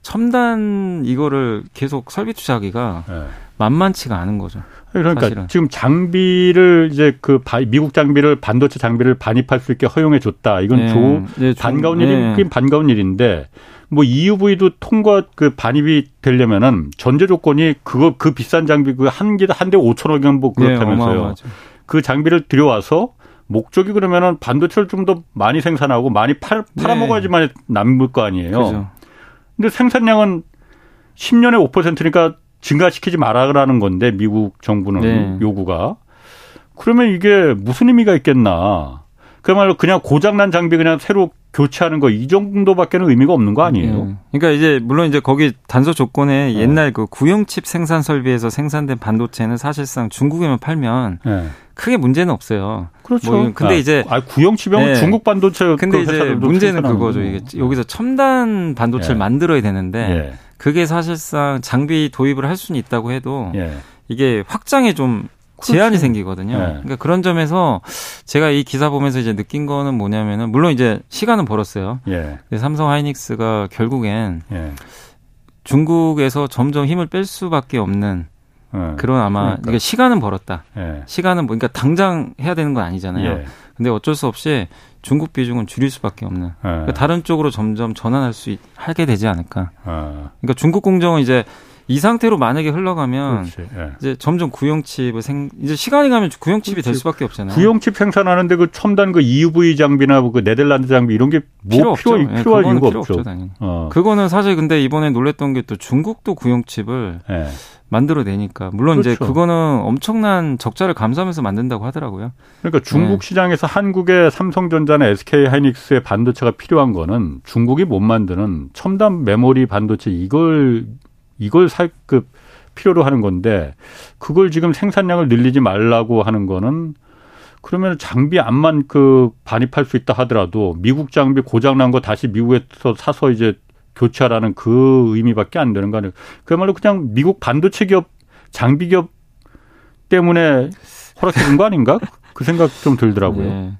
첨단 이거를 계속 설비 투자하기가 예. 만만치가 않은 거죠. 그러니까 사실은. 지금 장비를 이제 그 미국 장비를 반도체 장비를 반입할 수 있게 허용해 줬다. 이건 네. 조 네, 반가운 일이 네. 반가운 일인데 뭐 EUV도 통과 그 반입이 되려면은 전제 조건이 그거 그 비싼 장비 그 한 개 한 대 5천억 원뭐 그렇다면서요. 네, 그 장비를 들여와서 목적이 그러면은 반도체를 좀 더 많이 생산하고 많이 팔 팔아먹어야지만 네. 남을 거 아니에요. 그죠. 근데 생산량은 10년에 5%니까 증가시키지 말아라는 건데 미국 정부는 네. 요구가 그러면 이게 무슨 의미가 있겠나? 그야말로 그냥 고장난 장비 그냥 새로 교체하는 거 이 정도밖에는 의미가 없는 거 아니에요? 네. 그러니까 이제 물론 이제 거기 단서 조건에 네. 옛날 그 구형칩 생산 설비에서 생산된 반도체는 사실상 중국에만 팔면 네. 크게 문제는 없어요. 그렇죠. 뭐 근데 아, 이제 아, 구형칩이면 네. 중국 반도체 근데 그 이제 문제는 그거죠. 이게 여기서 첨단 반도체를 예. 만들어야 되는데 예. 그게 사실상 장비 도입을 할 수는 있다고 해도 예. 이게 확장에 좀 제한이 그렇지. 생기거든요. 네. 그러니까 그런 점에서 제가 이 기사 보면서 이제 느낀 거는 뭐냐면은 물론 이제 시간은 벌었어요. 예. 삼성 하이닉스가 결국엔 예. 중국에서 점점 힘을 뺄 수밖에 없는 예. 그런 아마 그러니까. 이게 시간은 벌었다. 예. 시간은 뭐 그러니까 당장 해야 되는 건 아니잖아요. 예. 근데 어쩔 수 없이 중국 비중은 줄일 수밖에 없는. 예. 그러니까 다른 쪽으로 점점 전환할 수 있, 하게 되지 않을까. 아. 그러니까 중국 공정은 이제 이 상태로 만약에 흘러가면 예. 이제 점점 구형칩을 생 이제 시간이 가면 구형칩이 그렇지. 될 수밖에 없잖아요. 구형칩 생산하는데 그 첨단 그 EUV 장비나 그 네덜란드 장비 이런 게 뭐 필요, 필요, 필요, 필요할 이유가 필요 없죠. 없죠 어. 그거는 사실 근데 이번에 놀랬던 게 또 중국도 구형칩을 예. 만들어내니까 물론 그렇죠. 이제 그거는 엄청난 적자를 감수하면서 만든다고 하더라고요. 그러니까 중국 네. 시장에서 한국의 삼성전자나 SK 하이닉스의 반도체가 필요한 거는 중국이 못 만드는 첨단 메모리 반도체 이걸 이걸 살급 그 필요로 하는 건데 그걸 지금 생산량을 늘리지 말라고 하는 거는 그러면 장비 안만 그 반입할 수 있다 하더라도 미국 장비 고장 난 거 다시 미국에서 사서 이제 교체하라는 그 의미밖에 안 되는 거 아니에요. 그야말로 그냥 미국 반도체 기업, 장비 기업 때문에 허락해 준 거 아닌가? 그 생각 좀 들더라고요. 네.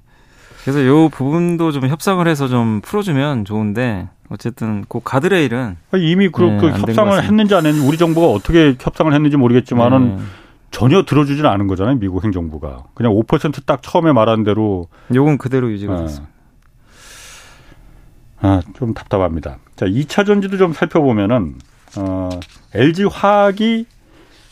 그래서 요 부분도 좀 협상을 해서 좀 풀어주면 좋은데 어쨌든 그 가드레일은 이미 그, 네, 그 협상을 했는지 안 했는지 우리 정부가 어떻게 협상을 했는지 모르겠지만은 네. 전혀 들어주지는 않은 거잖아요 미국 행정부가 그냥 5%딱 처음에 말한 대로 요건 그대로 유지가 네. 됐습니다. 아, 좀 답답합니다. 자, 2차 전지도 좀 살펴보면은, 어, LG 화학이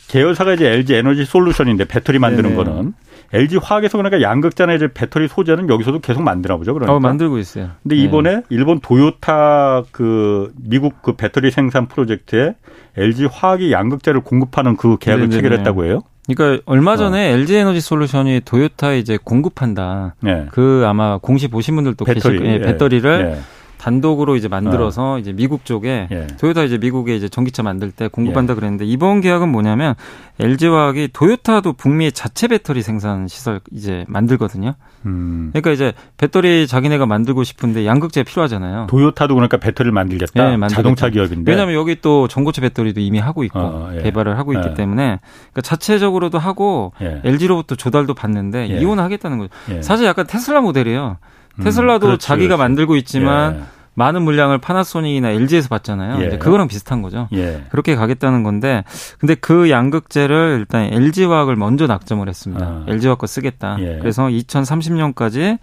계열사가 이제 LG 에너지 솔루션인데 배터리 만드는 네네. 거는 LG 화학에서 그러니까 양극재나 이제 배터리 소재는 여기서도 계속 만드나 보죠. 그러니까. 어, 만들고 있어요. 근데 이번에 네. 일본 도요타 그 미국 그 배터리 생산 프로젝트에 LG 화학이 양극재를 공급하는 그 계약을 네네네. 체결했다고 해요. 그러니까 얼마 전에 어. LG 에너지 솔루션이 도요타에 이제 공급한다. 네. 그 아마 공시 보신 분들도 배터리, 계실 거예요. 예, 배터리를 예. 단독으로 이제 만들어서 어. 이제 미국 쪽에 예. 도요타 이제 미국에 이제 전기차 만들 때 공급한다 예. 그랬는데 이번 계약은 뭐냐면 LG화학이 도요타도 북미의 자체 배터리 생산 시설 이제 만들거든요. 음. 그러니까 이제 배터리 자기네가 만들고 싶은데 양극재 필요하잖아요. 도요타도 그러니까 배터리를 만들겠다. 네, 자동차 기업인데. 왜냐하면 여기 또 전고체 배터리도 이미 하고 있고 어, 예. 개발을 하고 있기 예. 때문에 그러니까 자체적으로도 하고 예. LG로부터 조달도 받는데 예. 이혼하겠다는 거죠. 예. 사실 약간 테슬라 모델이에요. 음, 테슬라도 음, 자기가 그렇지. 만들고 있지만 예. 많은 물량을 파나소닉이나 LG에서 받잖아요. 예. 그거랑 비슷한 거죠. 예. 그렇게 가겠다는 건데, 근데 그 양극재를 일단 LG화학을 먼저 낙점을 했습니다. 아. LG화학 거 쓰겠다. 예. 그래서 2030년까지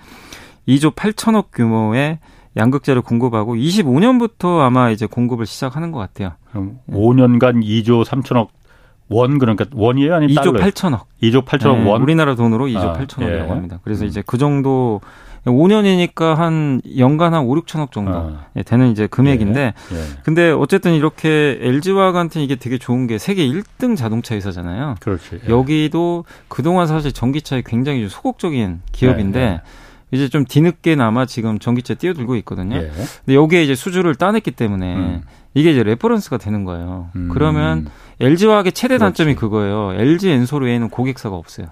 2조 8천억 규모의 양극재를 공급하고 25년부터 아마 이제 공급을 시작하는 것 같아요. 그럼 5년간 2조 3천억 원 그러니까 원이에요 아니면 2조 달러? 8천억. 2조 8천억 원. 우리나라 돈으로 2조 아, 8천억이라고 예. 합니다. 그래서 음. 이제 그 정도 5년이니까 한 연간 한 5, 6천억 정도 아. 예, 되는 이제 금액인데 예. 예. 근데 어쨌든 이렇게 LG화학한테 이게 되게 좋은 게 세계 1등 자동차 회사잖아요. 그렇지. 예. 여기도 그동안 사실 전기차에 굉장히 소극적인 기업인데 예, 예. 이제 좀 뒤늦게나마 지금 전기차 뛰어들고 있거든요. 예. 근데 여기에 이제 수주를 따냈기 때문에 음. 이게 이제 레퍼런스가 되는 거예요. 음. 그러면 LG화학의 최대 단점이 그렇지. 그거예요. LG 엔솔 외에는 고객사가 없어요.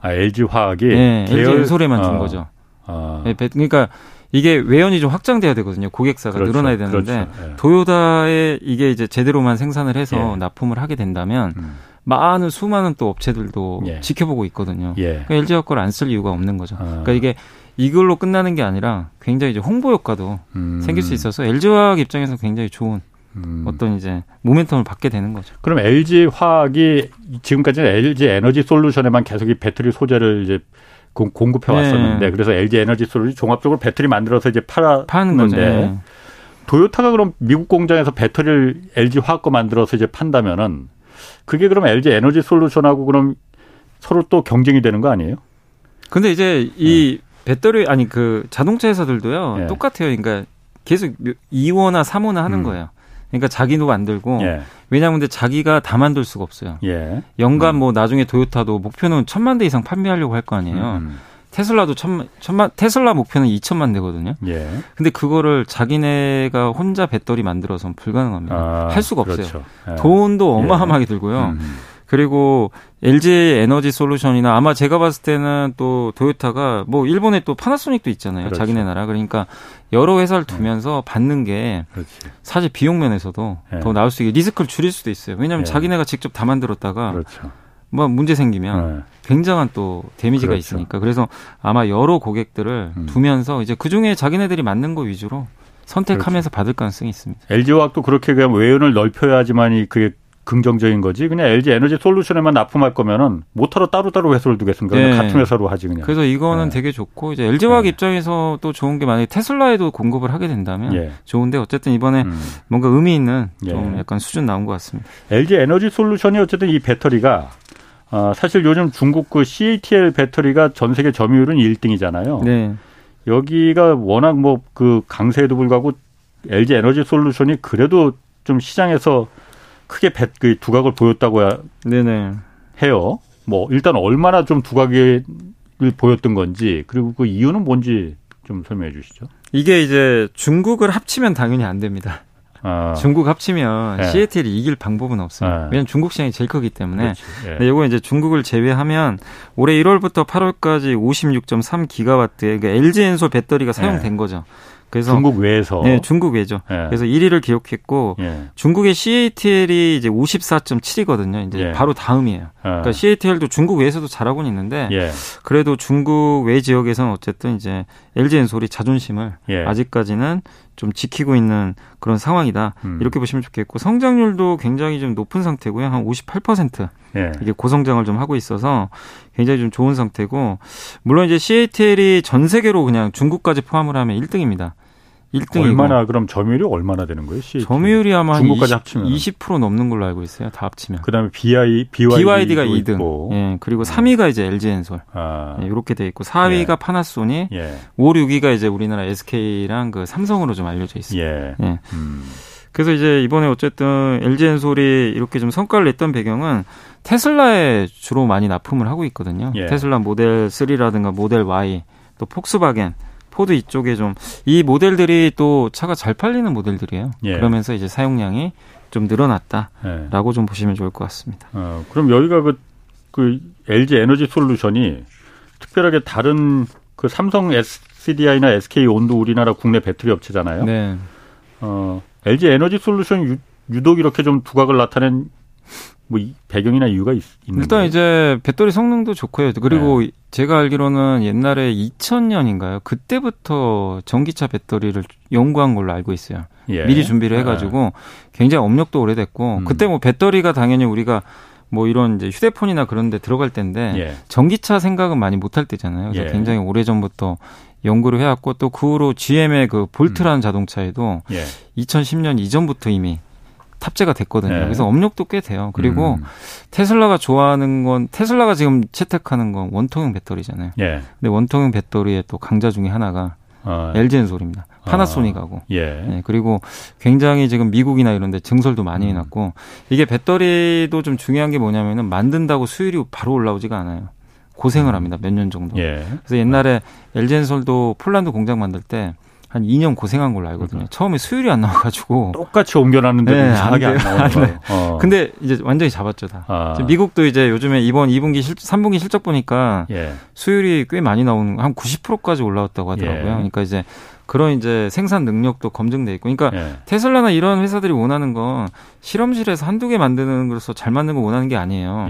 아, LG화학이 네, LG 엔솔에만 준 어. 거죠. 아. 네, 그러니까 이게 외연이 좀 확장돼야 되거든요. 고객사가 그렇죠. 늘어나야 되는데 그렇죠. 예. 도요타에 이게 이제 제대로만 생산을 해서 예. 납품을 하게 된다면 음. 많은 수많은 또 업체들도 예. 지켜보고 있거든요. 예. 그러니까 LG화 거를 안쓸 이유가 없는 거죠. 아. 그러니까 이게 이걸로 끝나는 게 아니라 굉장히 이제 홍보 효과도 음. 생길 수 있어서 LG화학 입장에서 굉장히 좋은 음. 어떤 이제 모멘텀을 받게 되는 거죠. 그럼 LG 화학이 지금까지는 LG 에너지 솔루션에만 계속 이 배터리 소재를 이제 공급해 왔었는데 네. 그래서 LG 에너지 솔루션 종합적으로 배터리 만들어서 이제 팔았는데 네. 도요타가 그럼 미국 공장에서 배터리를 LG 화학 거 만들어서 이제 판다면은 그게 그럼 LG 에너지 솔루션하고 그럼 서로 또 경쟁이 되는 거 아니에요? 근데 이제 이 네. 배터리 아니 그 자동차 회사들도요 네. 똑같아요. 그러니까 계속 2호나 3호나 하는 음. 거예요. 그러니까 자기도 만들고 예. 왜냐하면 근데 자기가 다 만들 수가 없어요. 예. 연간 음. 뭐 나중에 도요타도 목표는 천만 대 이상 판매하려고 할 거 아니에요. 음. 테슬라도 천만, 천만, 테슬라 목표는 2천만 대거든요. 예. 근데 그거를 자기네가 혼자 배터리 만들어서는 불가능합니다. 아, 할 수가 없어요. 그렇죠. 예. 돈도 어마어마하게 들고요. 음. 그리고 LG 에너지 솔루션이나 아마 제가 봤을 때는 또 도요타가 뭐 일본에 또 파나소닉도 있잖아요. 그렇죠. 자기네 나라. 그러니까 여러 회사를 네. 두면서 받는 게 그렇지. 사실 비용 면에서도 네. 더 나을 수 있게 리스크를 줄일 수도 있어요. 왜냐하면 네. 자기네가 직접 다 만들었다가 그렇죠. 뭐 문제 생기면 네. 굉장한 또 데미지가 그렇죠. 있으니까 그래서 아마 여러 고객들을 음. 두면서 이제 그 중에 자기네들이 맞는 거 위주로 선택하면서 그렇죠. 받을 가능성이 있습니다. LG화학도 그렇게 그냥 외연을 넓혀야지만이 그게 긍정적인 거지. 그냥 LG 에너지 솔루션에만 납품할 거면은 모터로 따로따로 회사를 두겠습니까? 네. 같은 회사로 하지 그냥. 그래서 이거는 네. 되게 좋고 이제 LG화학 네. 입장에서 또 좋은 게 만약에 테슬라에도 공급을 하게 된다면 예. 좋은데 어쨌든 이번에 음. 뭔가 의미 있는 좀 예. 약간 수준 나온 것 같습니다. LG 에너지 솔루션이 어쨌든 이 배터리가 어, 사실 요즘 중국 그 CATL 배터리가 전 세계 점유율은 1등이잖아요. 네. 여기가 워낙 뭐 그 강세에도 불구하고 LG 에너지 솔루션이 그래도 좀 시장에서 크게 그 두각을 보였다고 네네. 해요. 뭐 일단 얼마나 좀 두각을 보였던 건지 그리고 그 이유는 뭔지 좀 설명해 주시죠. 이게 이제 중국을 합치면 당연히 안 됩니다. 아. 중국 합치면 네. CATL이 이길 방법은 없어요. 네. 왜냐하면 중국 시장이 제일 크기 때문에. 네. 근데 이거 이제 중국을 제외하면 올해 1월부터 8월까지 56.3 기가와트의 그러니까 LG 엔솔 배터리가 사용된 거죠. 그래서 중국 외에서 네, 중국 외죠. 예. 그래서 1위를 기록했고 예. 중국의 CATL이 이제 54.7이거든요. 이제 예. 바로 다음이에요. 예. 그러니까 CATL도 중국 외에서도 잘하고는 있는데 예. 그래도 중국 외 지역에서는 어쨌든 이제 LG 엔솔이 자존심을 예. 아직까지는 좀 지키고 있는 그런 상황이다. 음. 이렇게 보시면 좋겠고 성장률도 굉장히 좀 높은 상태고요. 한 58%. 이게 고성장을 좀 하고 있어서 굉장히 좀 좋은 상태고 물론 이제 CATL이 전 세계로 그냥 중국까지 포함을 하면 1등입니다. 1등이고 얼마나 그럼 점유율이 얼마나 되는 거예요? CAT? 점유율이 아마 중국까지 20, 합치면 20% 넘는 걸로 알고 있어요. 다 합치면. 그다음에 BI BYD, 가 2등. 있고. 예. 그리고 3위가 이제 LG엔솔. 아. 예, 이렇게 돼 있고 4위가 예. 파나소닉, 예. 5, 6위가 이제 우리나라 SK랑 그 삼성으로 좀 알려져 있어요. 예. 예. 음. 그래서 이제 이번에 어쨌든 LG엔솔이 이렇게 좀 성과를 냈던 배경은 테슬라에 주로 많이 납품을 하고 있거든요. 예. 테슬라 모델 3라든가 모델 Y, 또 폭스바겐 포드 이쪽에 좀 이 모델들이 또 차가 잘 팔리는 모델들이에요. 예. 그러면서 이제 사용량이 좀 늘어났다라고 예. 좀 보시면 좋을 것 같습니다. 어, 그럼 여기가 그, 그 LG 에너지 솔루션이 특별하게 다른 그 삼성 SDI나 SK 온도 우리나라 국내 배터리 업체잖아요. 네. 어, LG 에너지 솔루션 유, 유독 이렇게 좀 두각을 나타낸 뭐 배경이나 이유가 있, 있는 일단 이제 배터리 성능도 좋고요. 그리고 네. 제가 알기로는 옛날에 2000년인가요? 그때부터 전기차 배터리를 연구한 걸로 알고 있어요. 예. 미리 준비를 네. 해가지고 네. 굉장히 업력도 오래됐고 음. 그때 뭐 배터리가 당연히 우리가 뭐 이런 이제 휴대폰이나 그런 데 들어갈 때인데 예. 전기차 생각은 많이 못 할 때잖아요. 그래서 예. 굉장히 오래 전부터 연구를 해왔고 또 그 후로 GM의 그 볼트라는 음. 자동차에도 예. 2010년 이전부터 이미 탑재가 됐거든요. 네. 그래서 업력도 꽤 돼요. 그리고 음. 테슬라가 좋아하는 건 테슬라가 지금 채택하는 건 원통형 배터리잖아요. 예. 근데 원통형 배터리의 또 강자 중에 하나가 아. LG엔솔입니다. 파나소닉하고. 아. 예. 네, 그리고 굉장히 지금 미국이나 이런 데 증설도 많이 음. 해놨고 이게 배터리도 좀 중요한 게 뭐냐면은 만든다고 수율이 바로 올라오지가 않아요. 고생을 음. 합니다. 몇 년 정도. 예. 그래서 옛날에 LG엔솔도 폴란드 공장 만들 때 한 2년 고생한 걸로 알거든요. 음. 처음에 수율이 안 나와가지고 똑같이 옮겨놨는데 네, 이상하게 안, 안 나와요. 어. 근데 이제 완전히 잡았죠 다. 아. 미국도 이제 요즘에 이번 2분기 실, 3분기 실적 보니까 예. 수율이 꽤 많이 나오는 한 90%까지 올라왔다고 하더라고요. 예. 그러니까 이제 그런 이제 생산 능력도 검증돼 있고, 그러니까 예. 테슬라나 이런 회사들이 원하는 건 실험실에서 한두 개 만드는 것으로 잘 만드는 거 원하는 게 아니에요.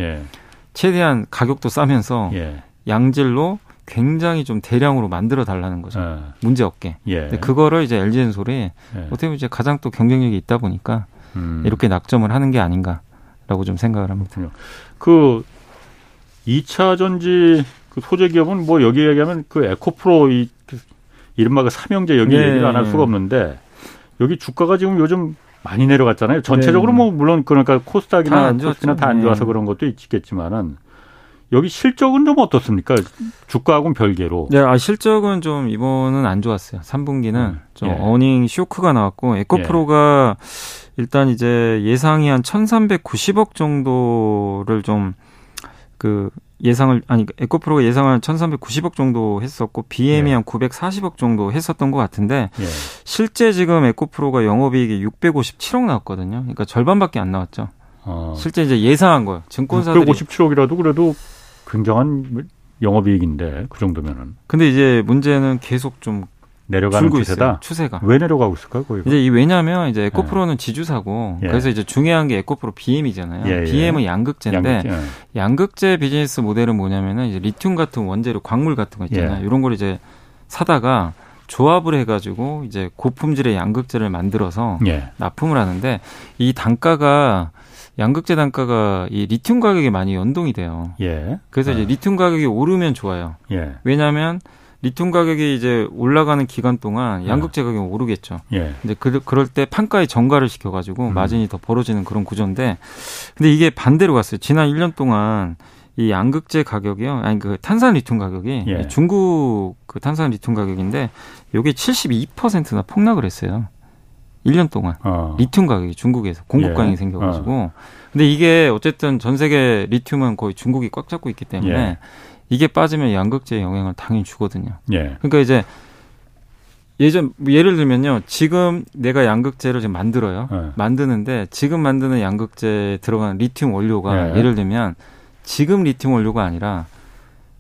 예. 최대한 가격도 싸면서 예. 양질로 굉장히 좀 대량으로 만들어 달라는 거죠. 네. 문제 없게. 예. 그거를 이제 LG엔솔이 예. 어떻게 보면 이제 가장 또 경쟁력이 있다 보니까 음. 이렇게 낙점을 하는 게 아닌가라고 좀 생각을 합니다. 그 2차 전지 그 소재 기업은 뭐 여기 얘기하면 그 에코프로 이 이른바 그 삼형제 여기 네. 얘기를 안 할 수가 없는데 여기 주가가 지금 요즘 많이 내려갔잖아요. 전체적으로 네. 뭐 물론 그러니까 코스닥이나 코스피나 다 안 좋아서 네. 그런 것도 있겠지만은 여기 실적은 좀 어떻습니까? 주가하고는 별개로. 네, 아, 실적은 좀 이번은 안 좋았어요. 3분기는 음, 좀 예. 어닝 쇼크가 나왔고 에코프로가 예. 일단 이제 예상이 한 1,390억 정도를 좀그 예상을 아니 에코프로가 예상한 1,390억 정도 했었고 BM이 예. 한 940억 정도 했었던 것 같은데 예. 실제 지금 에코프로가 영업이익이 657억 나왔거든요. 그러니까 절반밖에 안 나왔죠. 어. 실제 이제 예상한 거예요. 증권사들이 657억이라도 그래도 굉장한 영업이익인데 그 정도면은. 근데 이제 문제는 계속 좀 내려가는 추세다. 있어요. 추세가. 왜 내려가고 있을까? 거기가? 이제 이 왜냐면 이제 에코프로는 예. 지주사고 예. 그래서 이제 중요한 게 에코프로 BM이잖아요. 예, 예. BM은 양극재인데 양극재, 예. 양극재 비즈니스 모델은 뭐냐면은 이제 리튬 같은 원재료 광물 같은 거 있잖아요. 예. 이런 걸 이제 사다가 조합을 해가지고 이제 고품질의 양극재를 만들어서 납품을 하는데 이 단가가 양극재 단가가 이 리튬 가격이 많이 연동이 돼요. 예. 그래서 이제 네. 리튬 가격이 오르면 좋아요. 예. 왜냐하면 리튬 가격이 이제 올라가는 기간 동안 네. 양극재 가격이 오르겠죠. 예. 근데 그, 그럴 때 판가에 전가를 시켜가지고 음. 마진이 더 벌어지는 그런 구조인데, 근데 이게 반대로 갔어요. 지난 1년 동안 이 양극재 가격이요, 아니 그 탄산 리튬 가격이 예. 중국 그 탄산 리튬 가격인데, 요게 72%나 폭락을 했어요. 1년 동안 어. 리튬 가격이 중국에서 공급 강이 예. 생겨가지고 어. 근데 이게 어쨌든 전 세계 리튬은 거의 중국이 꽉 잡고 있기 때문에 예. 이게 빠지면 양극재에 영향을 당연히 주거든요. 예. 그러니까 이제 예전 뭐 예를 들면요 지금 내가 양극재를 지금 만들어요 예. 만드는데 지금 만드는 양극재에 들어가는 리튬 원료가 예. 를 들면 지금 리튬 원료가 아니라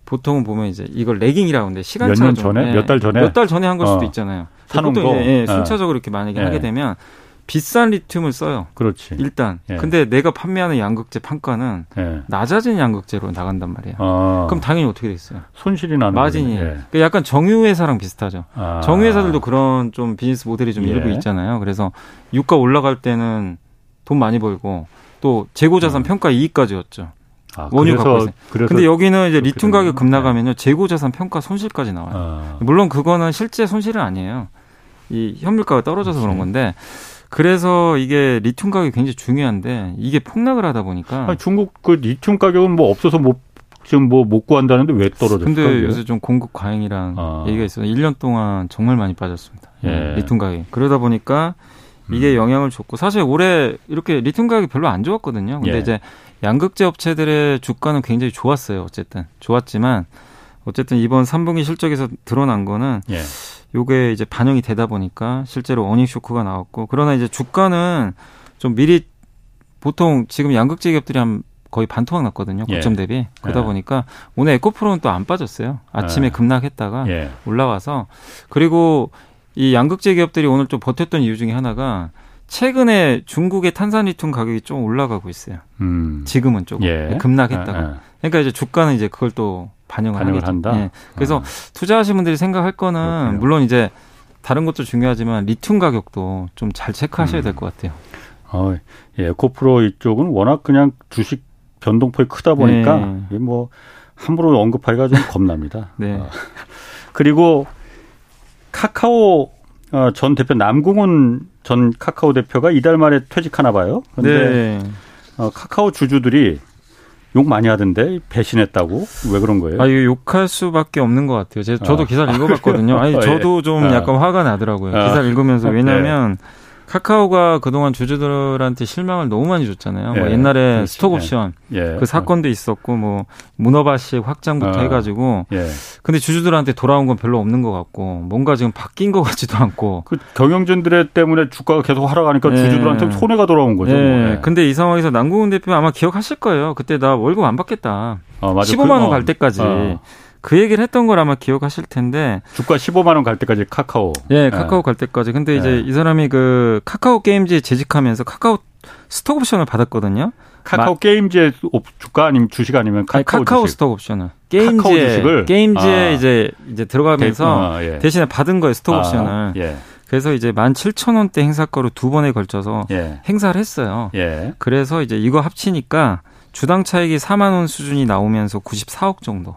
보통은 보면 이제 이걸 레깅이라고 하는데 시간차가 몇년 전에 몇 달 전에 몇 달 전에 한 걸 수도 어. 있잖아요. 사놓은 거. 예, 예, 순차적으로 이렇게 만약에 예. 하게 되면 비싼 리튬을 써요. 그렇지. 일단. 예. 근데 내가 판매하는 양극재 판가는 예. 낮아진 양극재로 나간단 말이에요. 아. 그럼 당연히 어떻게 되겠어요? 손실이 나는 마진이. 예. 그러니까 약간 정유회사랑 비슷하죠. 아. 정유회사들도 그런 좀 비즈니스 모델이 좀 일부 예. 있잖아요. 그래서 유가 올라갈 때는 돈 많이 벌고 또 재고자산 음. 평가 이익까지였죠. 아, 원유 갖고 있어요. 그래서 근데 여기는 이제 리튬 가격 급 나가면요 재고자산 평가 손실까지 나와요. 아. 물론 그거는 실제 손실은 아니에요. 이 현물가가 떨어져서 그런 건데 그래서 이게 리튬 가격이 굉장히 중요한데 이게 폭락을 하다 보니까 아니, 중국 그 리튬 가격은 뭐 없어서 못 지금 뭐 못 구한다는데 왜 떨어졌을까? 근데 요새 좀 공급 과잉이랑 아. 얘기가 있어서 1년 동안 정말 많이 빠졌습니다. 예. 리튬 가격이. 그러다 보니까 이게 음. 영향을 줬고 사실 올해 이렇게 리튬 가격이 별로 안 좋았거든요. 근데 예. 이제 양극재 업체들의 주가는 굉장히 좋았어요. 어쨌든 좋았지만 어쨌든 이번 3분기 실적에서 드러난 거는 예. 요게 이제 반영이 되다 보니까 실제로 어닝 쇼크가 나왔고 그러나 이제 주가는 좀 미리 보통 지금 양극재 기업들이 한 거의 반토막 났거든요. 예. 고점 대비. 그러다 예. 보니까 오늘 에코프로는 또 안 빠졌어요. 아침에 예. 급락했다가 예. 올라와서 그리고 이 양극재 기업들이 오늘 좀 버텼던 이유 중에 하나가 최근에 중국의 탄산리튬 가격이 좀 올라가고 있어요. 음. 지금은 조금 예. 급락했다가. 예, 그러니까 이제 주가는 이제 그걸 또 반영을, 반영을 한다. 예. 그래서 어. 투자하신 분들이 생각할 거는 그렇군요. 물론 이제 다른 것도 중요하지만 리튬 가격도 좀 잘 체크하셔야 음. 될것 같아요. 어, 예, 에코프로 이쪽은 워낙 그냥 주식 변동폭이 크다 보니까 네. 뭐 함부로 언급하기가 좀 <laughs> 겁납니다. 네. 어. <laughs> 그리고 카카오 어, 전 대표 남궁훈 전 카카오 대표가 이달 말에 퇴직하나 봐요. 그런데 네. 어, 카카오 주주들이 욕 많이 하던데 배신했다고 왜 그런 거예요? 아 이거 욕할 수밖에 없는 것 같아요. 제가 저도 아. 기사를 읽어봤거든요. 아니 <laughs> 어, 예. 저도 좀 아. 약간 화가 나더라고요. 아. 기사를 읽으면서 왜냐하면 네. 카카오가 그동안 주주들한테 실망을 너무 많이 줬잖아요. 뭐 예, 뭐 옛날에 그렇지. 스톡 옵션 예. 그 사건도 있었고 뭐 문어발식 확장부터 어, 해가지고 예. 근데 주주들한테 돌아온 건 별로 없는 것 같고 뭔가 지금 바뀐 것 같지도 않고 그 경영진들 때문에 주가가 계속 하락하니까 예. 주주들한테 손해가 돌아온 거죠. 뭐. 예. 뭐. 근데 이 상황에서 남궁훈 대표 아마 기억하실 거예요. 그때 나 월급 안 받겠다. 어, 15만 원갈 그, 어. 때까지. 어. 그 얘기를 했던 걸 아마 기억하실 텐데 주가 15만 원 갈 때까지 카카오. 예, 카카오 네. 갈 때까지. 근데 이제 네. 이 사람이 그 카카오 게임즈에 재직하면서 카카오 스톡 옵션을 받았거든요. 카카오 마... 게임즈의 주가 아니면 주식 아니면 카카오, 아니, 카카오 주식. 스톡 옵션을 게임즈에 게임즈에 아. 이제 이제 들어가면서 아, 예. 대신에 받은 거예요 스톡 아, 옵션을. 예. 그래서 이제 만 칠천 원대 행사가로 두 번에 걸쳐서 예. 행사를 했어요. 예. 그래서 이제 이거 합치니까 주당 차익이 4만 원 수준이 나오면서 94억 정도.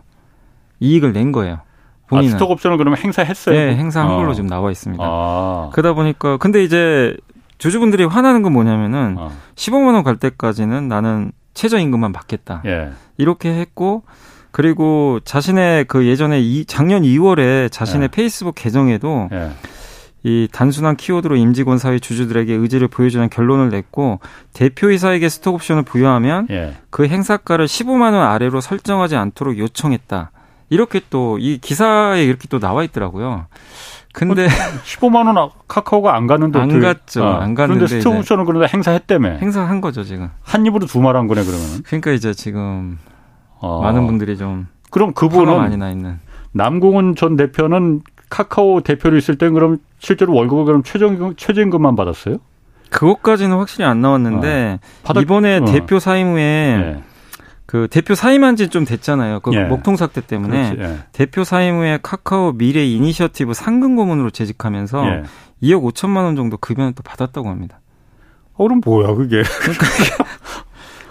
이익을 낸 거예요. 본인은. 아, 스톡 옵션을 그러면 행사했어요? 네, 행사한 어. 걸로 지금 나와 있습니다. 아. 그러다 보니까 근데 이제 주주분들이 화나는 건 뭐냐면은 어. 15만 원 갈 때까지는 나는 최저 임금만 받겠다. 예. 이렇게 했고 그리고 자신의 그 예전에 이 작년 2월에 자신의 예. 페이스북 계정에도 예. 이 단순한 키워드로 임직원 사회 주주들에게 의지를 보여주는 결론을 냈고 대표이사에게 스톡옵션을 부여하면 예. 그 행사가를 15만 원 아래로 설정하지 않도록 요청했다. 이렇게 또 이 기사에 이렇게 또 나와 있더라고요. 근데 15만 원 카카오가 안 갔는데 안 갔죠. 어. 안 갔는데 그런데 스톡옵션은 그런데 행사했다며. 행사한 거죠 지금. 한 입으로 두 말 한 거네 그러면. 그러니까 이제 지금 어. 많은 분들이 좀 그럼 그분은 많이 나 있는 남궁훈 전 대표는 카카오 대표로 있을 때 그럼 실제로 월급을 그럼 최저임금 최저임금만 받았어요? 그것까지는 확실히 안 나왔는데 어. 이번에 어. 대표 사임 후에 네. 그 대표 사임한 지 좀 됐잖아요. 그 예. 먹통 사태 때문에 예. 대표 사임 후에 카카오 미래 이니셔티브 상근 고문으로 재직하면서 예. 2억 5천만 원 정도 급여는 또 받았다고 합니다. 어, 그럼 뭐야 그게? 그러니까 <laughs>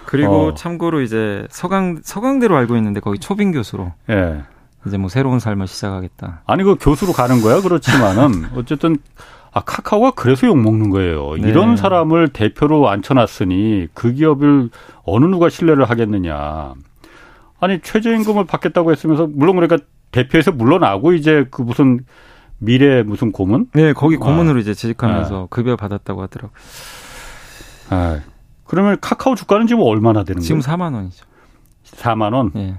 그리고 어. 참고로 이제 서강 서강대로 알고 있는데 거기 초빙 교수로 예. 이제 뭐 새로운 삶을 시작하겠다. 아니 그 교수로 가는 거야 그렇지만은 어쨌든 아, 카카오가 그래서 욕 먹는 거예요. 네. 이런 사람을 대표로 앉혀놨으니 그 기업을 어느 누가 신뢰를 하겠느냐. 아니, 최저임금을 받겠다고 했으면서, 물론 그러니까 대표에서 물러나고 이제 그 무슨 미래 무슨 고문? 네, 거기 고문으로 아. 이제 재직하면서 아. 급여 받았다고 하더라고요. 아, 그러면 카카오 주가는 지금 얼마나 되는 지금 거예요? 지금 4만 원이죠. 4만 원? 네.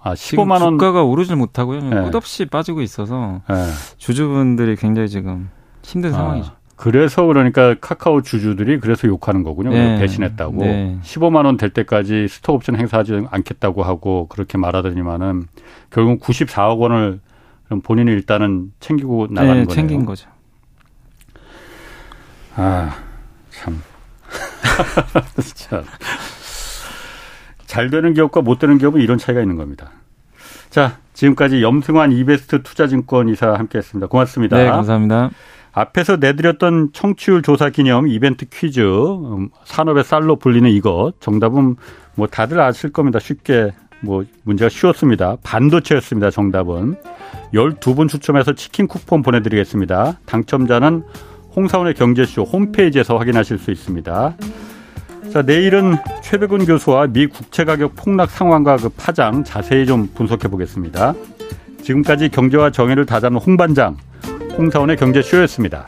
아, 15만 원. 주가가 오르질 못하고요. 네. 끝없이 빠지고 있어서 네. 주주분들이 굉장히 지금 힘든 아, 상황이죠. 그래서 그러니까 카카오 주주들이 그래서 욕하는 거군요. 네. 배신했다고. 네. 15만 원 될 때까지 스톡 옵션 행사하지 않겠다고 하고 그렇게 말하더니만은 결국 94억 원을 본인이 일단은 챙기고 나가는 네, 거네요. 챙긴 거죠. 아, 참. <laughs> 참. 잘 되는 기업과 못 되는 기업은 이런 차이가 있는 겁니다. 자, 지금까지 염승환 이베스트 투자증권 이사 함께 했습니다. 고맙습니다. 네, 감사합니다. 앞에서 내드렸던 청취율 조사 기념 이벤트 퀴즈 음, 산업의 쌀로 불리는 이것 정답은 뭐 다들 아실 겁니다. 쉽게 뭐 문제가 쉬웠습니다. 반도체였습니다. 정답은 12분 추첨해서 치킨 쿠폰 보내드리겠습니다. 당첨자는 홍사원의 경제쇼 홈페이지에서 확인하실 수 있습니다. 자, 내일은 최백운 교수와 미 국채 가격 폭락 상황과 그 파장 자세히 좀 분석해 보겠습니다. 지금까지 경제와 정의를 다잡는 홍반장, 홍사원의 경제쇼였습니다.